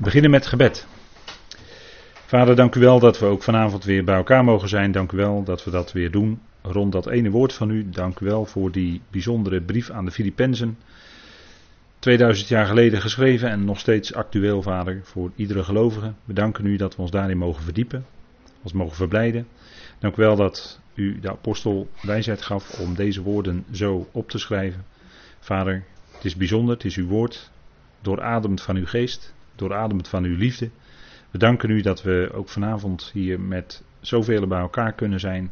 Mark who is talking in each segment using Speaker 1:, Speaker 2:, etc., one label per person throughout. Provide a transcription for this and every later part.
Speaker 1: beginnen met gebed. Vader, dank u wel dat we ook vanavond weer bij elkaar mogen zijn. Dank u wel dat we dat weer doen rond dat ene woord van u. Dank u wel voor die bijzondere brief aan de Filippenzen. 2000 jaar geleden geschreven en nog steeds actueel, Vader, voor iedere gelovige. We danken u dat we ons daarin mogen verdiepen, ons mogen verblijden. Dank u wel dat u de apostel wijsheid gaf om deze woorden zo op te schrijven. Vader, het is bijzonder, het is uw woord, doorademd van uw geest, doorademd van uw liefde. We danken u dat we ook vanavond hier met zoveel bij elkaar kunnen zijn.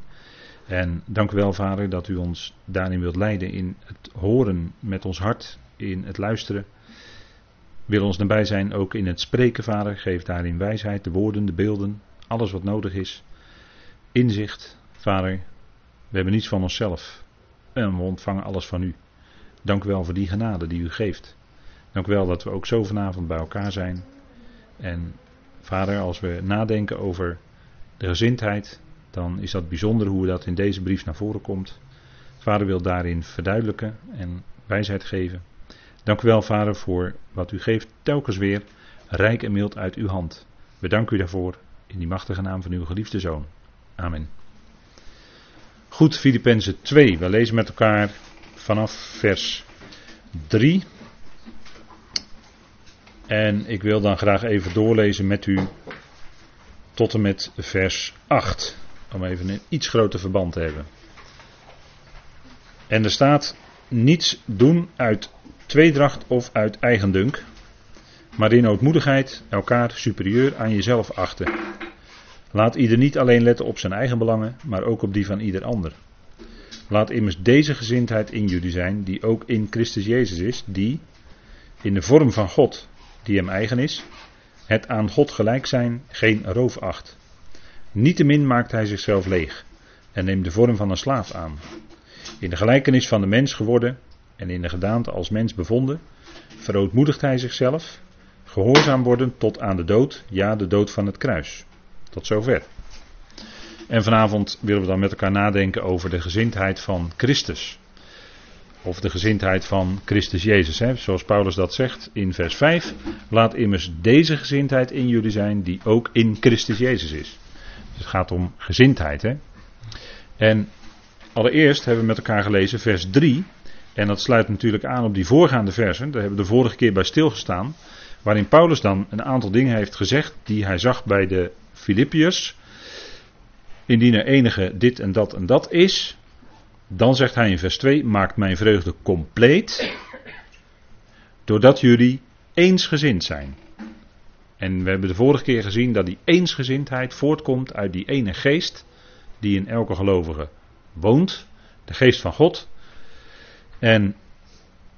Speaker 1: En dank u wel, Vader, dat u ons daarin wilt leiden in het horen met ons hart, in het luisteren. Wil ons nabij zijn ook in het spreken, Vader. Geef daarin wijsheid, de woorden, de beelden, alles wat nodig is. Inzicht, Vader. We hebben niets van onszelf en we ontvangen alles van u. Dank u wel voor die genade die u geeft. Dank u wel dat we ook zo vanavond bij elkaar zijn. En vader, als we nadenken over de gezindheid, dan is dat bijzonder hoe dat in deze brief naar voren komt. Vader wil daarin verduidelijken en wijsheid geven. Dank u wel, vader, voor wat u geeft telkens weer, rijk en mild uit uw hand. We u daarvoor in die machtige naam van uw geliefde zoon. Amen. Goed, Filippenzen 2. We lezen met elkaar vanaf vers 3. En ik wil dan graag even doorlezen met u tot en met vers 8. Om even een iets groter verband te hebben. En er staat: niets doen uit tweedracht of uit eigendunk, maar in ootmoedigheid elkaar superieur aan jezelf achten. Laat ieder niet alleen letten op zijn eigen belangen, maar ook op die van ieder ander. Laat immers deze gezindheid in jullie zijn, die ook in Christus Jezus is, die in de vorm van God die hem eigen is, het aan God gelijk zijn geen roof acht. Niettemin maakt hij zichzelf leeg en neemt de vorm van een slaaf aan. In de gelijkenis van de mens geworden en in de gedaante als mens bevonden, verootmoedigt hij zichzelf, gehoorzaam worden tot aan de dood, ja, de dood van het kruis. Tot zover. En vanavond willen we dan met elkaar nadenken over de gezindheid van Christus. Of de gezindheid van Christus Jezus. Hè? Zoals Paulus dat zegt in vers 5. Laat immers deze gezindheid in jullie zijn die ook in Christus Jezus is. Dus het gaat om gezindheid. Hè? En allereerst hebben we met elkaar gelezen vers 3. En dat sluit natuurlijk aan op die voorgaande versen. Daar hebben we de vorige keer bij stilgestaan. Waarin Paulus dan een aantal dingen heeft gezegd die hij zag bij de Filippiërs. Indien er enige dit en dat en dat is, dan zegt hij in vers 2: Maakt mijn vreugde compleet, doordat jullie eensgezind zijn. En we hebben de vorige keer gezien dat die eensgezindheid voortkomt uit die ene geest die in elke gelovige woont, de geest van God. En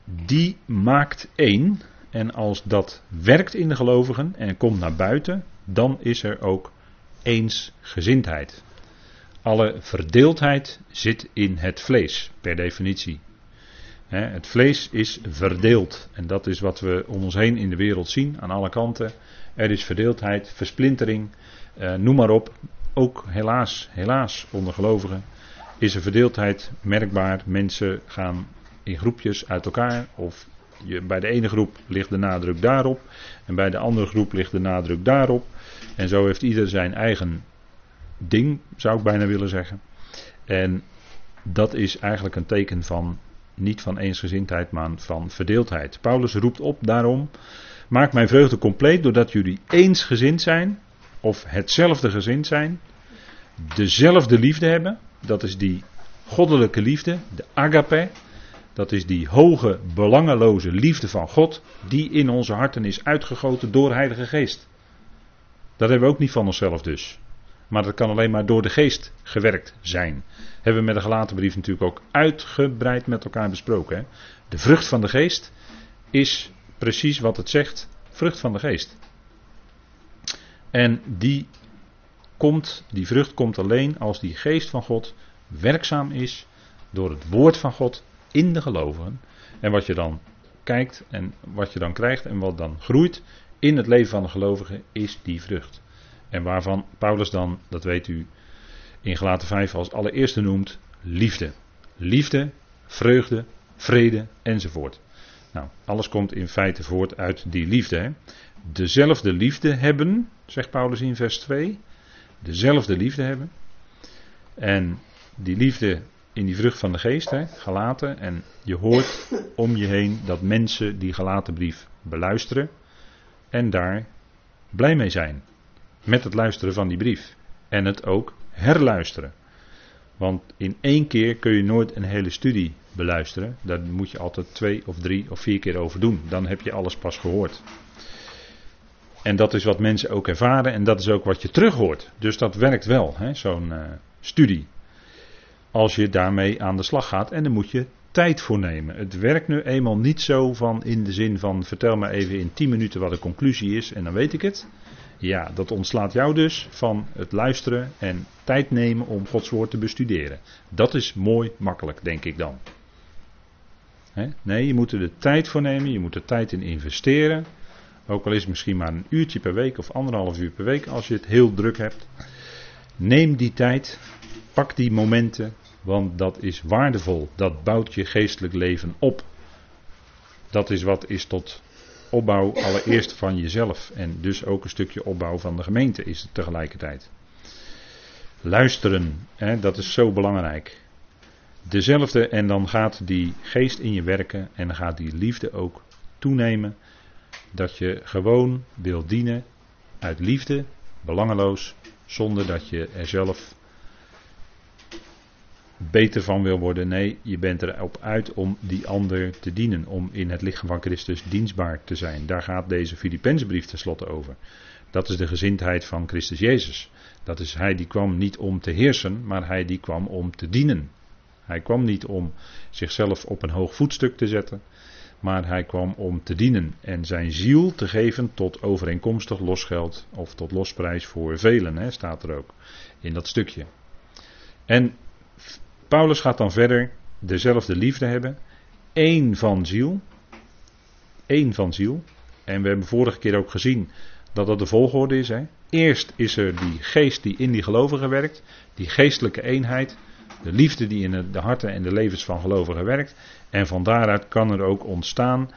Speaker 1: die maakt één. En als dat werkt in de gelovigen en komt naar buiten, dan is er ook eensgezindheid. Alle verdeeldheid zit in het vlees, per definitie. Het vlees is verdeeld. En dat is wat we om ons heen in de wereld zien, aan alle kanten. Er is verdeeldheid, versplintering, eh, noem maar op. Ook helaas, helaas onder gelovigen is er verdeeldheid merkbaar. Mensen gaan in groepjes uit elkaar. Of je, bij de ene groep ligt de nadruk daarop. En bij de andere groep ligt de nadruk daarop. En zo heeft ieder zijn eigen ding, zou ik bijna willen zeggen. En dat is eigenlijk een teken van, niet van eensgezindheid, maar van verdeeldheid. Paulus roept op daarom, maak mijn vreugde compleet doordat jullie eensgezind zijn, of hetzelfde gezind zijn, dezelfde liefde hebben, dat is die goddelijke liefde, de agape, dat is die hoge, belangeloze liefde van God, die in onze harten is uitgegoten door Heilige Geest. Dat hebben we ook niet van onszelf dus. Maar dat kan alleen maar door de geest gewerkt zijn. Hebben we met de gelaten brief natuurlijk ook uitgebreid met elkaar besproken. Hè? De vrucht van de geest is precies wat het zegt. Vrucht van de geest. En die komt, die vrucht komt alleen als die geest van God werkzaam is door het woord van God in de gelovigen. En wat je dan kijkt en wat je dan krijgt en wat dan groeit in het leven van de gelovigen is die vrucht. En waarvan Paulus dan, dat weet u, in Gelaten 5 als allereerste noemt liefde. Liefde, vreugde, vrede enzovoort. Nou, alles komt in feite voort uit die liefde. Hè? dezelfde liefde hebben, zegt Paulus in vers 2. Dezelfde liefde hebben. En die liefde in die vrucht van de geest, hè, gelaten. En je hoort om je heen dat mensen die gelaten brief beluisteren. En daar blij mee zijn. Met het luisteren van die brief. En het ook herluisteren. Want in één keer kun je nooit een hele studie beluisteren. Daar moet je altijd twee of drie of vier keer over doen. Dan heb je alles pas gehoord. En dat is wat mensen ook ervaren en dat is ook wat je terug hoort. Dus dat werkt wel, zo'n uh, studie. Als je daarmee aan de slag gaat en dan moet je tijd voor nemen. Het werkt nu eenmaal niet zo van in de zin van vertel me even in 10 minuten wat de conclusie is en dan weet ik het. Ja, dat ontslaat jou dus van het luisteren en tijd nemen om Gods woord te bestuderen. Dat is mooi makkelijk, denk ik dan. Nee, je moet er de tijd voor nemen, je moet er tijd in investeren. Ook al is het misschien maar een uurtje per week of anderhalf uur per week als je het heel druk hebt. Neem die tijd, pak die momenten, want dat is waardevol. Dat bouwt je geestelijk leven op. Dat is wat is tot opbouw allereerst van jezelf. En dus ook een stukje opbouw van de gemeente is tegelijkertijd. Luisteren, hè, dat is zo belangrijk. Dezelfde, en dan gaat die geest in je werken en dan gaat die liefde ook toenemen. Dat je gewoon wil dienen uit liefde, belangeloos, zonder dat je er zelf beter van wil worden. Nee, je bent erop uit om die ander te dienen. Om in het lichaam van Christus dienstbaar te zijn. Daar gaat deze Filipijnsbrief tenslotte over. Dat is de gezindheid van Christus Jezus. Dat is hij die kwam niet om te heersen, maar hij die kwam om te dienen. Hij kwam niet om zichzelf op een hoog voetstuk te zetten, maar hij kwam om te dienen en zijn ziel te geven tot overeenkomstig losgeld of tot losprijs voor velen, hè, staat er ook in dat stukje. En Paulus gaat dan verder dezelfde liefde hebben. één van ziel. één van ziel. En we hebben vorige keer ook gezien dat dat de volgorde is. Hè. Eerst is er die geest die in die gelovigen werkt. Die geestelijke eenheid. De liefde die in de harten en de levens van gelovigen werkt. En van daaruit kan er ook ontstaan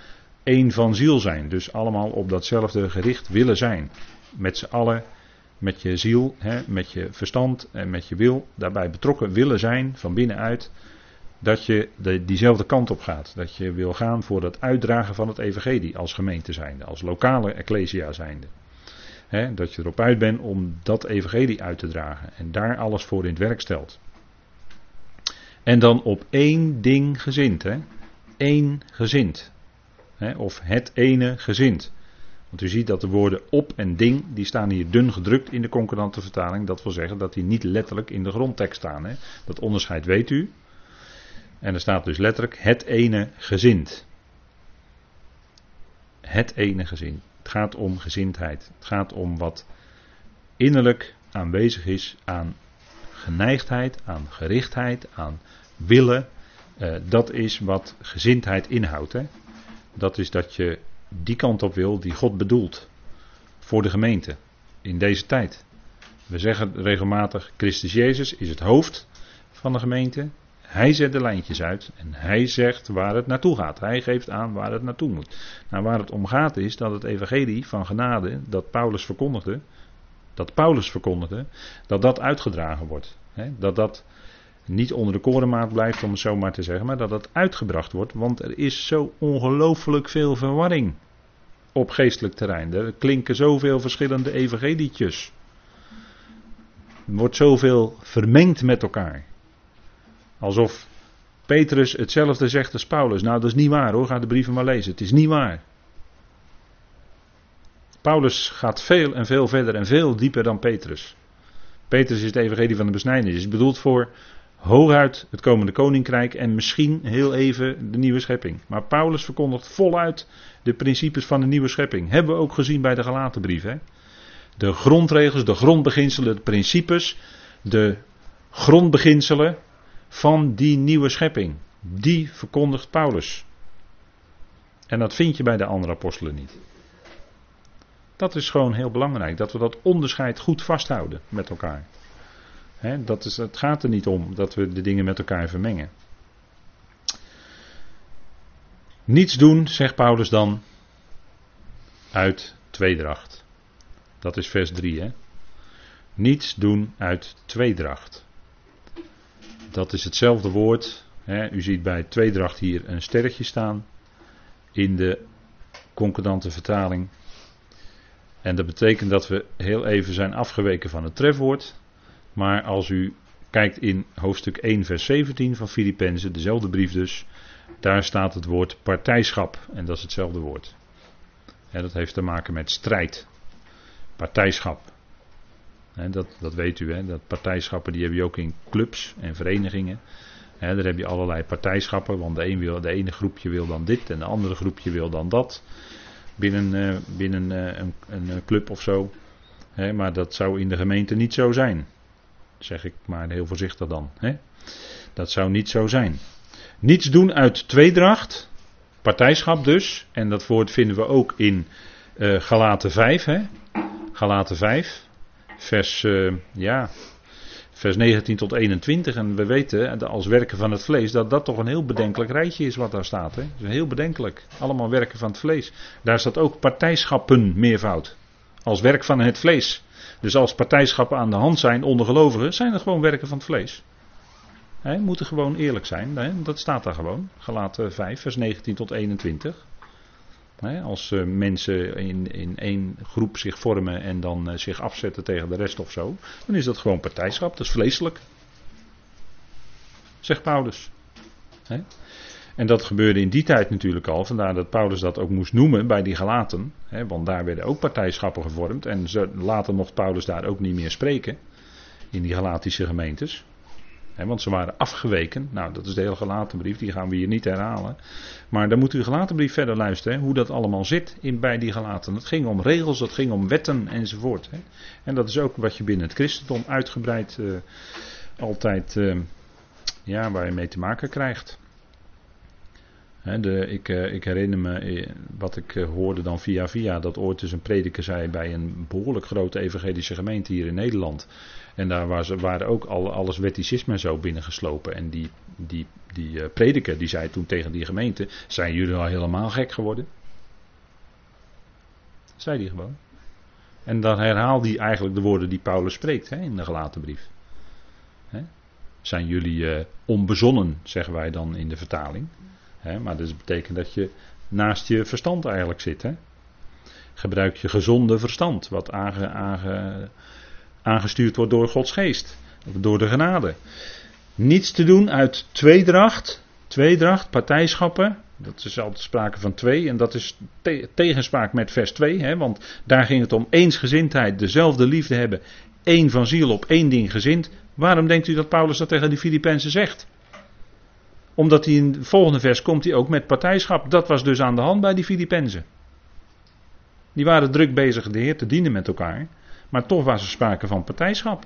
Speaker 1: één van ziel zijn. Dus allemaal op datzelfde gericht willen zijn. Met z'n allen met je ziel, hè, met je verstand en met je wil daarbij betrokken willen zijn van binnenuit. Dat je de, diezelfde kant op gaat. Dat je wil gaan voor het uitdragen van het evangelie als gemeente zijnde, als lokale ecclesia zijnde. Dat je erop uit bent om dat evangelie uit te dragen en daar alles voor in het werk stelt. En dan op één ding gezind. Hè? Eén gezind. Of het ene gezind. Want u ziet dat de woorden op en ding, die staan hier dun gedrukt in de concordante vertaling. Dat wil zeggen dat die niet letterlijk in de grondtekst staan. Hè? Dat onderscheid weet u. En er staat dus letterlijk het ene gezind. Het ene gezin. Het gaat om gezindheid. Het gaat om wat innerlijk aanwezig is aan geneigdheid, aan gerichtheid, aan willen. Uh, dat is wat gezindheid inhoudt. Hè? Dat is dat je die kant op wil die God bedoelt voor de gemeente in deze tijd. We zeggen regelmatig, Christus Jezus is het hoofd van de gemeente. Hij zet de lijntjes uit en hij zegt waar het naartoe gaat. Hij geeft aan waar het naartoe moet. Nou, waar het om gaat is dat het evangelie van genade, dat Paulus verkondigde, dat Paulus verkondigde, dat dat uitgedragen wordt. Dat dat niet onder de korenmaat blijft, om het zo maar te zeggen, maar dat het uitgebracht wordt. Want er is zo ongelooflijk veel verwarring op geestelijk terrein. Er klinken zoveel verschillende evangelietjes. Er wordt zoveel vermengd met elkaar. Alsof Petrus hetzelfde zegt als Paulus. Nou, dat is niet waar hoor, ga de brieven maar lezen. Het is niet waar. Paulus gaat veel en veel verder en veel dieper dan Petrus. Petrus is het evangelie van de besnijdenis. is bedoeld voor hooguit het komende koninkrijk en misschien heel even de nieuwe schepping. Maar Paulus verkondigt voluit de principes van de nieuwe schepping. Hebben we ook gezien bij de Galatenbrief. Hè? De grondregels, de grondbeginselen, de principes, de grondbeginselen van die nieuwe schepping. Die verkondigt Paulus. En dat vind je bij de andere apostelen niet. Dat is gewoon heel belangrijk, dat we dat onderscheid goed vasthouden met elkaar dat is, het gaat er niet om dat we de dingen met elkaar vermengen. Niets doen, zegt Paulus dan, uit tweedracht. Dat is vers 3, hè? Niets doen uit tweedracht. Dat is hetzelfde woord. Hè? U ziet bij tweedracht hier een sterretje staan in de concordante vertaling. En dat betekent dat we heel even zijn afgeweken van het trefwoord. Maar als u kijkt in hoofdstuk 1, vers 17 van Filippenzen, dezelfde brief dus, daar staat het woord partijschap. En dat is hetzelfde woord. dat heeft te maken met strijd. Partijschap. dat, dat weet u, hè, dat partijschappen die heb je ook in clubs en verenigingen. Daar heb je allerlei partijschappen, want de, wil, de ene groepje wil dan dit en de andere groepje wil dan dat. Binnen, uh, binnen uh, een, een, club of zo. maar dat zou in de gemeente niet zo zijn. Zeg ik maar heel voorzichtig dan. Dat zou niet zo zijn. Niets doen uit tweedracht, partijschap dus. En dat woord vinden we ook in uh, Galaten 5. Hè? Galaten 5, vers, uh, ja, vers 19 tot 21. En we weten als werken van het vlees dat dat toch een heel bedenkelijk rijtje is wat daar staat. Hè? Heel bedenkelijk. Allemaal werken van het vlees. Daar staat ook partijschappen meervoud. Als werk van het vlees. Dus als partijschappen aan de hand zijn onder gelovigen, zijn het gewoon werken van het vlees. He, moeten gewoon eerlijk zijn. dat staat daar gewoon. Gelaten 5, vers 19 tot 21. als uh, mensen in, in één groep zich vormen en dan uh, zich afzetten tegen de rest of zo, dan is dat gewoon partijschap. Dat is vleeselijk. Zegt Paulus. En dat gebeurde in die tijd natuurlijk al. Vandaar dat Paulus dat ook moest noemen bij die Galaten. want daar werden ook partijschappen gevormd. En later mocht Paulus daar ook niet meer spreken. In die Galatische gemeentes want ze waren afgeweken. Nou, dat is de hele gelatenbrief, die gaan we hier niet herhalen. Maar dan moet u gelatenbrief verder luisteren, hoe dat allemaal zit in, bij die gelaten. Het ging om regels, het ging om wetten enzovoort. En dat is ook wat je binnen het christendom uitgebreid uh, altijd, uh, ja, waar je mee te maken krijgt. De, ik, uh, ik, herinner me wat ik hoorde dan via via, dat ooit dus een prediker zei bij een behoorlijk grote evangelische gemeente hier in Nederland. En daar waren ook al, alles wetticisme zo binnengeslopen. En die, die, die prediker die zei toen tegen die gemeente: Zijn jullie al helemaal gek geworden? Zei die gewoon. En dan herhaalde hij eigenlijk de woorden die Paulus spreekt in de gelaten brief. Zijn jullie onbezonnen, zeggen wij dan in de vertaling. Maar dat betekent dat je naast je verstand eigenlijk zit. Gebruik je gezonde verstand, wat aange, aange, aangestuurd wordt door Gods geest, door de genade. Niets te doen uit tweedracht, tweedracht, partijschappen. Dat is altijd sprake van twee en dat is te tegenspraak met vers 2, hè, want daar ging het om eensgezindheid, dezelfde liefde hebben, één van ziel op één ding gezind. Waarom denkt u dat Paulus dat tegen die Filippenzen zegt? Omdat hij in het volgende vers komt hij ook met partijschap. Dat was dus aan de hand bij die Filippenzen. Die waren druk bezig de Heer te dienen met elkaar. Maar toch was er sprake van partijschap.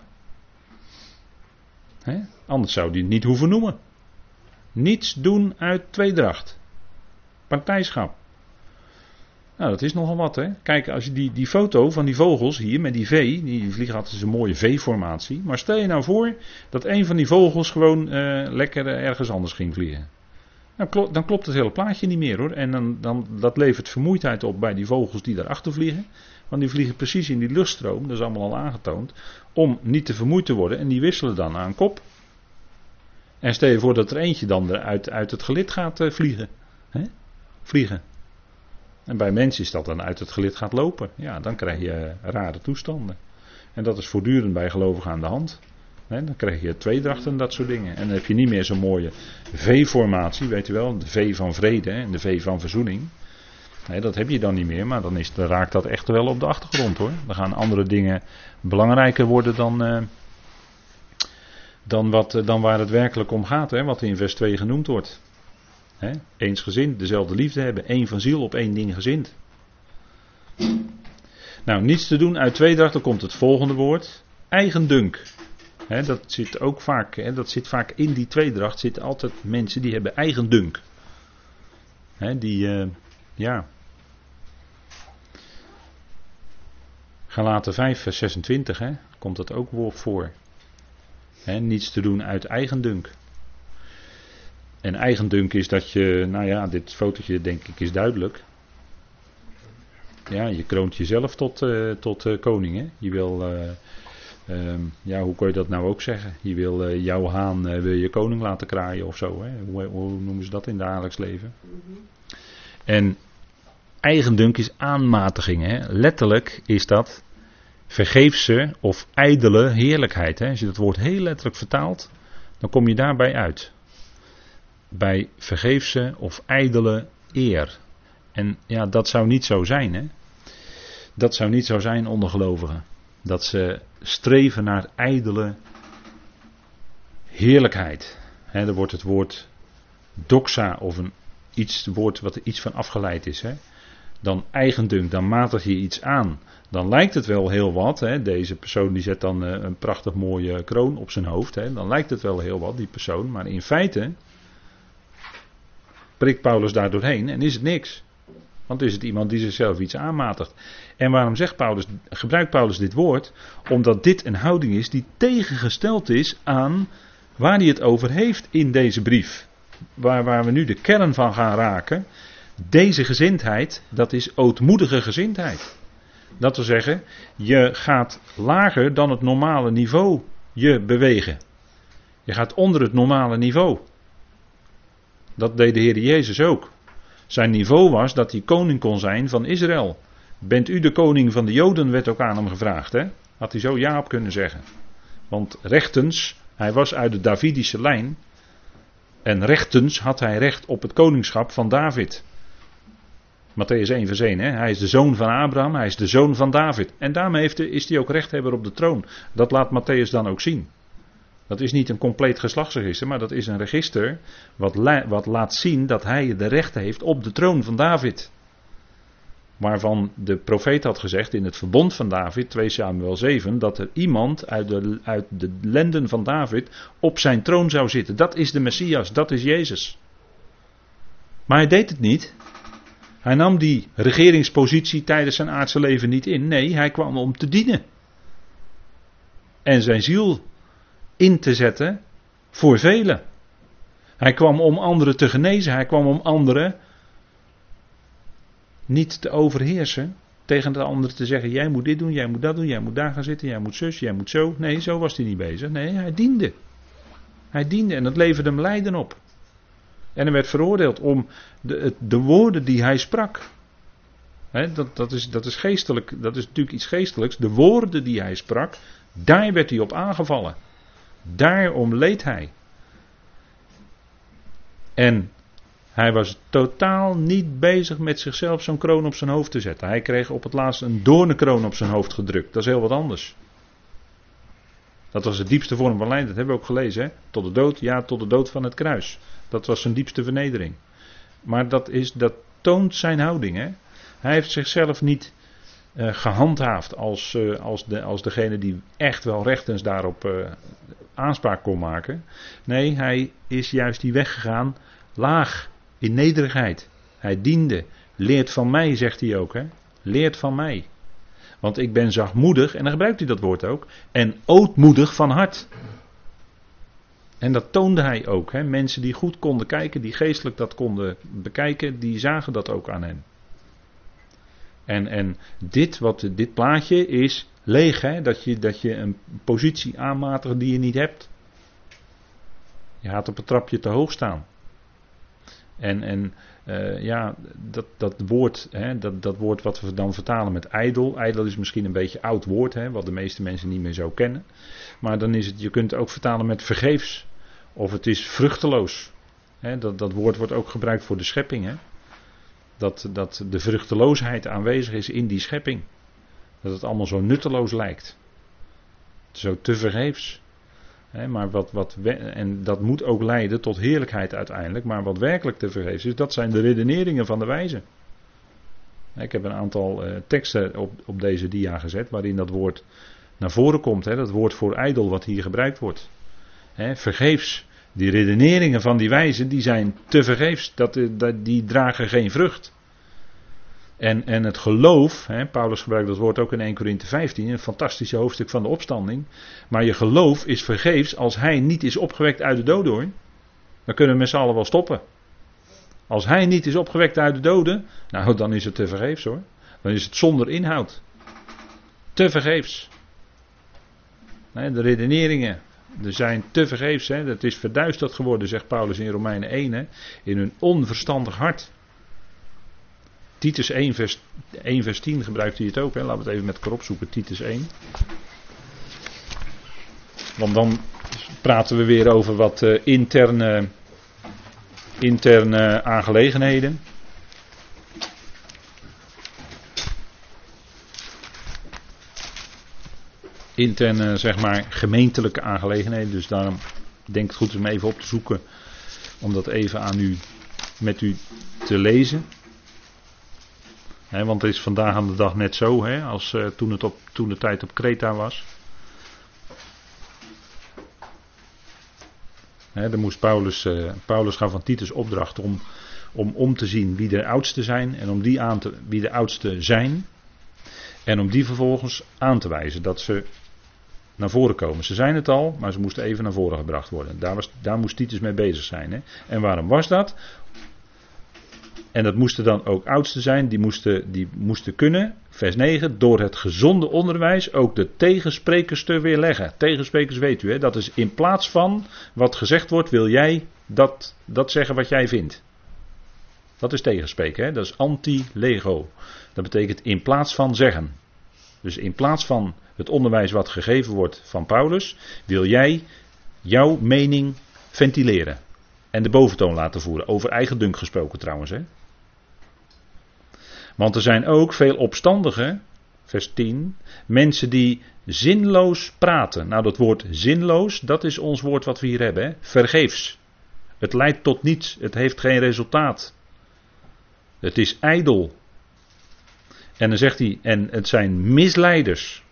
Speaker 1: Anders zou die het niet hoeven noemen. Niets doen uit tweedracht. Partijschap. Nou, dat is nogal wat, hè. Kijk, als je die, die foto van die vogels hier met die V, die vliegen altijd een mooie V-formatie. Maar stel je nou voor dat een van die vogels gewoon uh, lekker ergens anders ging vliegen. Nou, dan klopt het hele plaatje niet meer hoor. En dan, dan, dat levert vermoeidheid op bij die vogels die daarachter vliegen. Want die vliegen precies in die luchtstroom, dat is allemaal al aangetoond, om niet te vermoeid te worden en die wisselen dan aan kop. En stel je voor dat er eentje dan uit, uit het gelid gaat uh, vliegen. Hè? Vliegen. En bij mensen is dat dan uit het gelid gaat lopen. Ja, dan krijg je rare toestanden. En dat is voortdurend bij gelovigen aan de hand. dan krijg je tweedrachten en dat soort dingen. En dan heb je niet meer zo'n mooie V-formatie, weet je wel. De V van vrede en de V van verzoening. Dat heb je dan niet meer, maar dan, is, raakt dat echt wel op de achtergrond hoor. Dan gaan andere dingen belangrijker worden dan, uh, dan, wat, dan waar het werkelijk om gaat, hè, wat in vers 2 genoemd wordt. Hè? Eensgezind, dezelfde liefde hebben, één van ziel op één ding gezind. Nou, niets te doen uit tweedracht, dan komt het volgende woord. Eigendunk. He, dat zit ook vaak, he, dat zit vaak in die tweedracht, zitten altijd mensen die hebben eigendunk. He, die, uh, ja, Galaten 5, vers 26, hè, komt dat ook voor. Niets te doen uit eigendunk. En eigendunk is dat je, nou ja, dit fotootje denk ik is duidelijk. ja, je kroont jezelf tot, uh, tot uh, koning. Hè? Je wil, uh, um, ja, hoe kun je dat nou ook zeggen? Je wil jouw haan wil je koning laten kraaien of zo. Hè? Hoe, hoe, noemen ze dat in het dagelijks leven? Mm-hmm. En eigendunk is aanmatiging. Hè? Letterlijk is dat vergeefse of ijdele heerlijkheid. Hè? Als je dat woord heel letterlijk vertaalt, dan kom je daarbij uit. Bij vergeefse of ijdele eer. En ja, dat zou niet zo zijn. Hè? Dat zou niet zo zijn onder gelovigen. Dat ze streven naar ijdele heerlijkheid. He, er wordt het woord doxa of een iets, woord wat er iets van afgeleid is. He. Dan eigendunk, dan matig je iets aan. Dan lijkt het wel heel wat. He. Deze persoon die zet dan eh, een prachtig mooie kroon op zijn hoofd. Dan lijkt het wel heel wat, die persoon. Maar in feite prikt Paulus daar doorheen en is het niks. Want is het iemand die zichzelf iets aanmatigt. En waarom zegt Paulus, gebruikt Paulus dit woord? Omdat dit een houding is die tegengesteld is aan waar hij het over heeft in deze brief. Waar, waar we nu de kern van gaan raken. Deze gezindheid, dat is ootmoedige gezindheid. Dat wil zeggen, je gaat lager dan het normale niveau je bewegen. Je gaat onder het normale niveau. Dat deed de Heer Jezus ook. Zijn niveau was dat hij koning kon zijn van Israël. Bent u de koning van de Joden, werd ook aan hem gevraagd. Hè? Had hij zo ja op kunnen zeggen. Want rechtens, hij was uit de Davidische lijn. En rechtens had hij recht op het koningschap van David. Matthäus 1 vers 1. Hè? Hij is de zoon van Abraham, hij is de zoon van David. En daarmee heeft, is hij ook rechthebber op de troon. Dat laat Matthäus dan ook zien. Dat is niet een compleet geslachtsregister, maar dat is een register wat, wat laat zien dat hij de rechten heeft op de troon van David. Waarvan de profeet had gezegd in het verbond van David, 2 Samuel 7, dat er iemand uit de, uit de lenden van David op zijn troon zou zitten. Dat is de Messias, dat is Jezus. Maar hij deed het niet. Hij nam die regeringspositie tijdens zijn aardse leven niet in. Nee, hij kwam om te dienen. En zijn ziel in te zetten voor velen. Hij kwam om anderen te genezen, hij kwam om anderen niet te overheersen. Tegen de anderen te zeggen: Jij moet dit doen, jij moet dat doen, jij moet daar gaan zitten, jij moet zus, jij moet zo. Nee, zo was hij niet bezig. Nee, hij diende. Hij diende en dat leverde hem lijden op. En hij werd veroordeeld om de, de woorden die hij sprak. dat, dat, is, dat is geestelijk, dat is natuurlijk iets geestelijks. De woorden die hij sprak, daar werd hij op aangevallen. Daarom leed hij. En hij was totaal niet bezig met zichzelf zo'n kroon op zijn hoofd te zetten. Hij kreeg op het laatst een doornenkroon op zijn hoofd gedrukt. Dat is heel wat anders. Dat was de diepste vorm van lijden. Dat hebben we ook gelezen. Hè? Tot de dood, ja, tot de dood van het kruis. Dat was zijn diepste vernedering. Maar dat, is, dat toont zijn houding. Hè? Hij heeft zichzelf niet uh, gehandhaafd als, uh, als, de, als degene die echt wel rechtens daarop uh, aanspraak kon maken. Nee, hij is juist die weg gegaan laag, in nederigheid. Hij diende. Leert van mij, zegt hij ook. Hè? Leert van mij. Want ik ben zachtmoedig, en dan gebruikt hij dat woord ook, en ootmoedig van hart. En dat toonde hij ook. Hè? Mensen die goed konden kijken, die geestelijk dat konden bekijken, die zagen dat ook aan hem. En, en dit, wat, dit plaatje is leeg, hè? Dat, je, dat je een positie aanmatigt die je niet hebt. Je gaat op het trapje te hoog staan. En, en uh, ja, dat, dat woord, hè, dat, dat woord wat we dan vertalen met ijdel. Ijdel is misschien een beetje oud woord, hè, wat de meeste mensen niet meer zo kennen. Maar dan is het, je kunt het ook vertalen met vergeefs. Of het is vruchteloos. Hè, dat, dat woord wordt ook gebruikt voor de schepping. Hè. Dat, dat de vruchteloosheid aanwezig is in die schepping. Dat het allemaal zo nutteloos lijkt. Zo te vergeefs. maar wat, wat, en dat moet ook leiden tot heerlijkheid uiteindelijk. Maar wat werkelijk te vergeefs is, dat zijn de redeneringen van de wijze. Ik heb een aantal uh, teksten op, op deze dia gezet waarin dat woord naar voren komt. Dat woord voor ijdel wat hier gebruikt wordt. Vergeefs. Die redeneringen van die wijzen die zijn te vergeefs. Dat, dat, die dragen geen vrucht. En, en het geloof, hè, Paulus gebruikt dat woord ook in 1 Corinthe 15, een fantastische hoofdstuk van de opstanding. Maar je geloof is vergeefs als hij niet is opgewekt uit de doden hoor. Dan kunnen we met z'n allen wel stoppen. Als hij niet is opgewekt uit de doden, nou dan is het te vergeefs hoor. Dan is het zonder inhoud. Te vergeefs. de redeneringen er zijn te vergeefs. Hè? Dat is verduisterd geworden, zegt Paulus in Romeinen 1. Hè? In hun onverstandig hart. Titus 1 vers, 1 vers 10 gebruikt hij het ook. Hè? Laten we het even met elkaar opzoeken. Titus 1. Want dan praten we weer over wat uh, interne, interne aangelegenheden. interne, zeg maar, gemeentelijke aangelegenheden. Dus daarom denk ik het goed om even op te zoeken. Om dat even aan u, met u te lezen. Want het is vandaag aan de dag net zo, he, als uh, toen, het op, toen de tijd op Kreta was. He, dan moest Paulus, uh, Paulus gaf van Titus opdracht om, om om te zien wie de oudsten zijn en om die aan te, wie de oudsten zijn. En om die vervolgens aan te wijzen dat ze naar voren komen. Ze zijn het al, maar ze moesten even naar voren gebracht worden. Daar, was, daar moest Titus mee bezig zijn. En waarom was dat? En dat moesten dan ook oudsten zijn, die moesten, die moesten kunnen, vers 9, door het gezonde onderwijs ook de tegensprekers te weerleggen. Tegensprekers weet u, hè? dat is in plaats van wat gezegd wordt, wil jij dat, dat zeggen wat jij vindt. Dat is tegenspreken, hè? dat is anti-lego. Dat betekent in plaats van zeggen. Dus in plaats van het onderwijs wat gegeven wordt van Paulus, wil jij jouw mening ventileren. En de boventoon laten voeren. Over eigen dunk gesproken trouwens. Hè? Want er zijn ook veel opstandige, vers 10, mensen die zinloos praten. Nou, dat woord zinloos, dat is ons woord wat we hier hebben. Hè? Vergeefs. Het leidt tot niets. Het heeft geen resultaat. Het is ijdel. En dan zegt hij, en het zijn misleiders.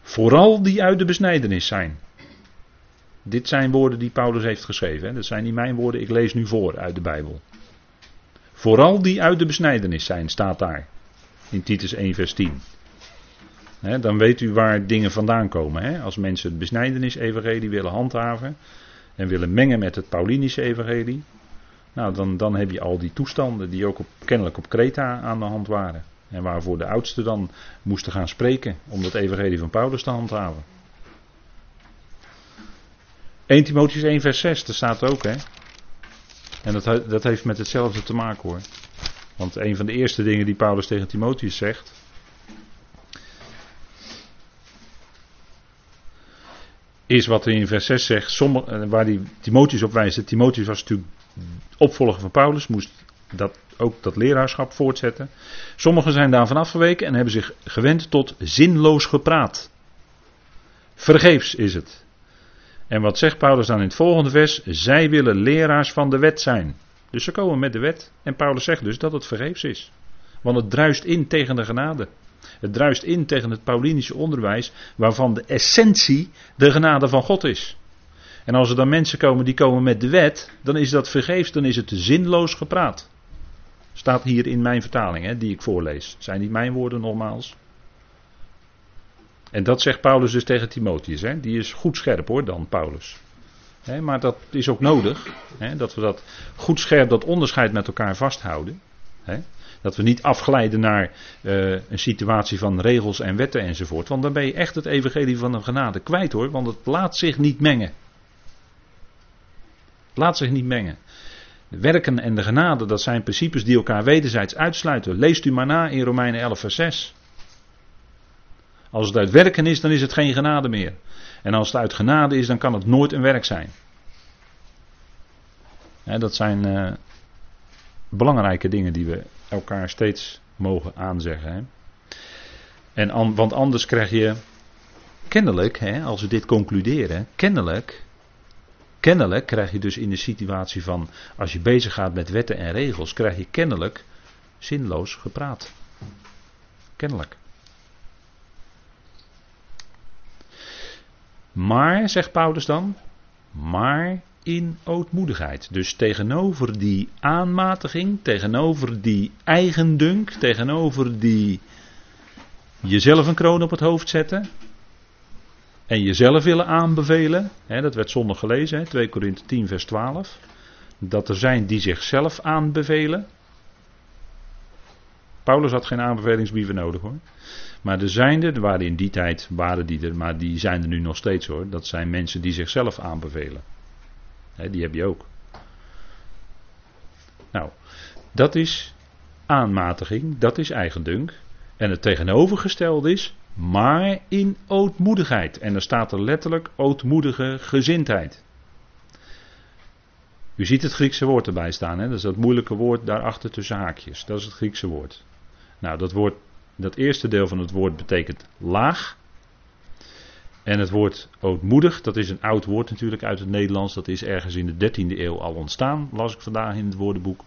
Speaker 1: Vooral die uit de besnijdenis zijn. Dit zijn woorden die Paulus heeft geschreven. Hè? Dat zijn niet mijn woorden, ik lees nu voor uit de Bijbel. Vooral die uit de besnijdenis zijn, staat daar. In Titus 1, vers 10. dan weet u waar dingen vandaan komen. Als mensen het besnijdenis-evangelie willen handhaven. en willen mengen met het Paulinische evangelie. Nou, dan, dan heb je al die toestanden die ook op, kennelijk op Kreta aan de hand waren. En waarvoor de oudsten dan moesten gaan spreken om dat evangelie van Paulus te handhaven. 1 Timotheus 1 vers 6, daar staat ook hè. En dat, dat heeft met hetzelfde te maken hoor. Want een van de eerste dingen die Paulus tegen Timotheus zegt. Is wat hij in vers 6 zegt, eh, waar die Timotheus op wijst. Timotheus was natuurlijk opvolger van Paulus, moest dat, ook dat leraarschap voortzetten. Sommigen zijn daarvan afgeweken en hebben zich gewend tot zinloos gepraat. Vergeefs is het. En wat zegt Paulus dan in het volgende vers? Zij willen leraars van de wet zijn. Dus ze komen met de wet. En Paulus zegt dus dat het vergeefs is. Want het druist in tegen de genade. Het druist in tegen het Paulinische onderwijs, waarvan de essentie de genade van God is. En als er dan mensen komen die komen met de wet, dan is dat vergeefs, dan is het zinloos gepraat. Staat hier in mijn vertaling, hè, die ik voorlees. Zijn niet mijn woorden nogmaals. En dat zegt Paulus dus tegen Timotheus. Hè. Die is goed scherp hoor, dan Paulus. Hè, maar dat is ook nodig. Hè, dat we dat goed scherp, dat onderscheid met elkaar vasthouden. Hè. Dat we niet afglijden naar uh, een situatie van regels en wetten enzovoort. Want dan ben je echt het evangelie van de genade kwijt hoor. Want het laat zich niet mengen. Het laat zich niet mengen. De werken en de genade, dat zijn principes die elkaar wederzijds uitsluiten. Leest u maar na in Romeinen 11, vers 6. Als het uit werken is, dan is het geen genade meer. En als het uit genade is, dan kan het nooit een werk zijn. dat zijn uh, belangrijke dingen die we elkaar steeds mogen aanzeggen. En want anders krijg je kennelijk, als we dit concluderen, kennelijk Kennelijk krijg je dus in de situatie van als je bezig gaat met wetten en regels, krijg je kennelijk zinloos gepraat. Kennelijk. Maar, zegt Paulus dan, maar in ootmoedigheid. Dus tegenover die aanmatiging, tegenover die eigendunk, tegenover die jezelf een kroon op het hoofd zetten, en jezelf willen aanbevelen, hè, dat werd zondag gelezen, hè, 2 Korinthe 10 vers 12, dat er zijn die zichzelf aanbevelen. Paulus had geen aanbevelingsbrieven nodig hoor. Maar er zijn er, waren in die tijd, waren die er, maar die zijn er nu nog steeds hoor. Dat zijn mensen die zichzelf aanbevelen. die heb je ook. Nou, dat is aanmatiging, dat is eigendunk. En het tegenovergestelde is, maar in ootmoedigheid. En er staat er letterlijk ootmoedige gezindheid. U ziet het Griekse woord erbij staan, hè? dat is dat moeilijke woord daarachter tussen haakjes. Dat is het Griekse woord. Nou, dat, woord, dat eerste deel van het woord betekent laag. En het woord ootmoedig, dat is een oud woord natuurlijk uit het Nederlands. Dat is ergens in de 13e eeuw al ontstaan, las ik vandaag in het woordenboek.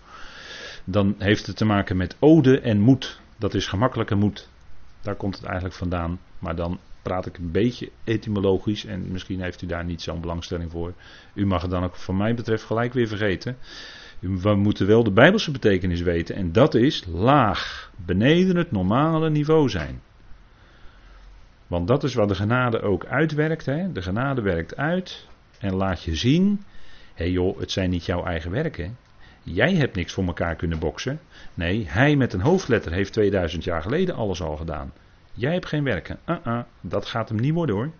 Speaker 1: Dan heeft het te maken met ode en moed. Dat is gemakkelijke moed. Daar komt het eigenlijk vandaan. Maar dan praat ik een beetje etymologisch en misschien heeft u daar niet zo'n belangstelling voor. U mag het dan ook van mij betreft gelijk weer vergeten. We moeten wel de Bijbelse betekenis weten en dat is laag, beneden het normale niveau zijn. Want dat is wat de genade ook uitwerkt. Hè? De genade werkt uit en laat je zien: hé hey joh, het zijn niet jouw eigen werken. Jij hebt niks voor elkaar kunnen boksen. Nee, hij met een hoofdletter heeft 2000 jaar geleden alles al gedaan. Jij hebt geen werken. Uh -uh, dat gaat hem niet worden hoor.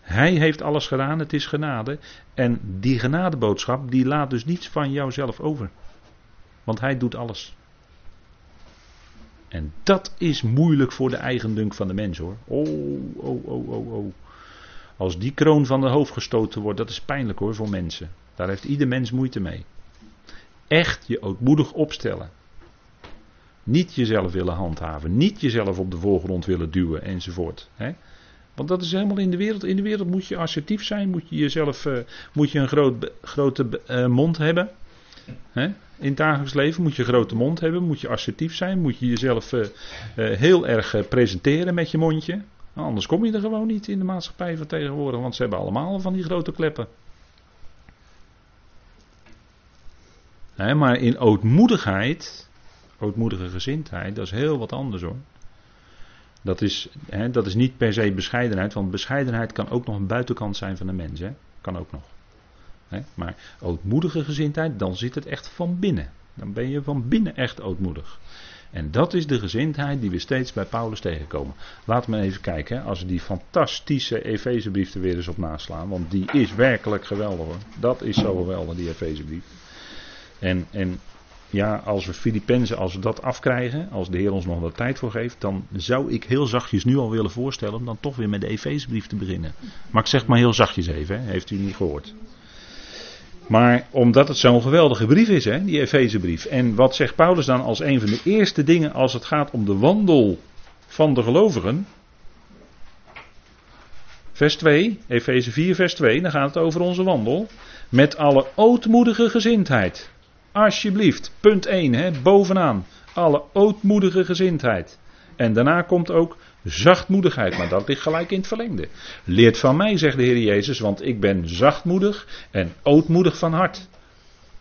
Speaker 1: Hij heeft alles gedaan, het is genade. En die genadeboodschap, die laat dus niets van jouzelf over. Want hij doet alles. En dat is moeilijk voor de eigendunk van de mens hoor. Oh, oh, oh, oh, oh. Als die kroon van de hoofd gestoten wordt, dat is pijnlijk hoor voor mensen. Daar heeft ieder mens moeite mee. Echt je ootmoedig opstellen. Niet jezelf willen handhaven, niet jezelf op de voorgrond willen duwen enzovoort. Hè? Want dat is helemaal in de wereld. In de wereld moet je assertief zijn, moet je jezelf, uh, moet je een groot, grote uh, mond hebben. Hè? In het dagelijks leven moet je een grote mond hebben, moet je assertief zijn, moet je jezelf uh, heel erg presenteren met je mondje. Nou, anders kom je er gewoon niet in de maatschappij van tegenwoordig, want ze hebben allemaal van die grote kleppen. Maar in ootmoedigheid Ootmoedige gezindheid, dat is heel wat anders hoor. Dat is, hè, dat is niet per se bescheidenheid, want bescheidenheid kan ook nog een buitenkant zijn van de mens. Hè? Kan ook nog. Hè? Maar ootmoedige gezindheid, dan zit het echt van binnen. Dan ben je van binnen echt ootmoedig. En dat is de gezindheid die we steeds bij Paulus tegenkomen. Laten we even kijken, hè, als we die fantastische Efezebrief er weer eens op naslaan. Want die is werkelijk geweldig hoor. Dat is zo geweldig, die Efezebrief. En, en ja, als we Filippenzen, als we dat afkrijgen, als de Heer ons nog wat tijd voor geeft, dan zou ik heel zachtjes nu al willen voorstellen om dan toch weer met de Efezebrief te beginnen. Maar ik zeg maar heel zachtjes even, heeft u niet gehoord. Maar omdat het zo'n geweldige brief is, hè, die Efezebrief. En wat zegt Paulus dan als een van de eerste dingen als het gaat om de wandel van de gelovigen? Vers 2, Efeze 4, vers 2, dan gaat het over onze wandel. Met alle ootmoedige gezindheid. Alsjeblieft, punt 1, hè, bovenaan. Alle ootmoedige gezindheid. En daarna komt ook zachtmoedigheid, maar dat ligt gelijk in het verlengde. Leert van mij, zegt de Heer Jezus, want ik ben zachtmoedig en ootmoedig van hart.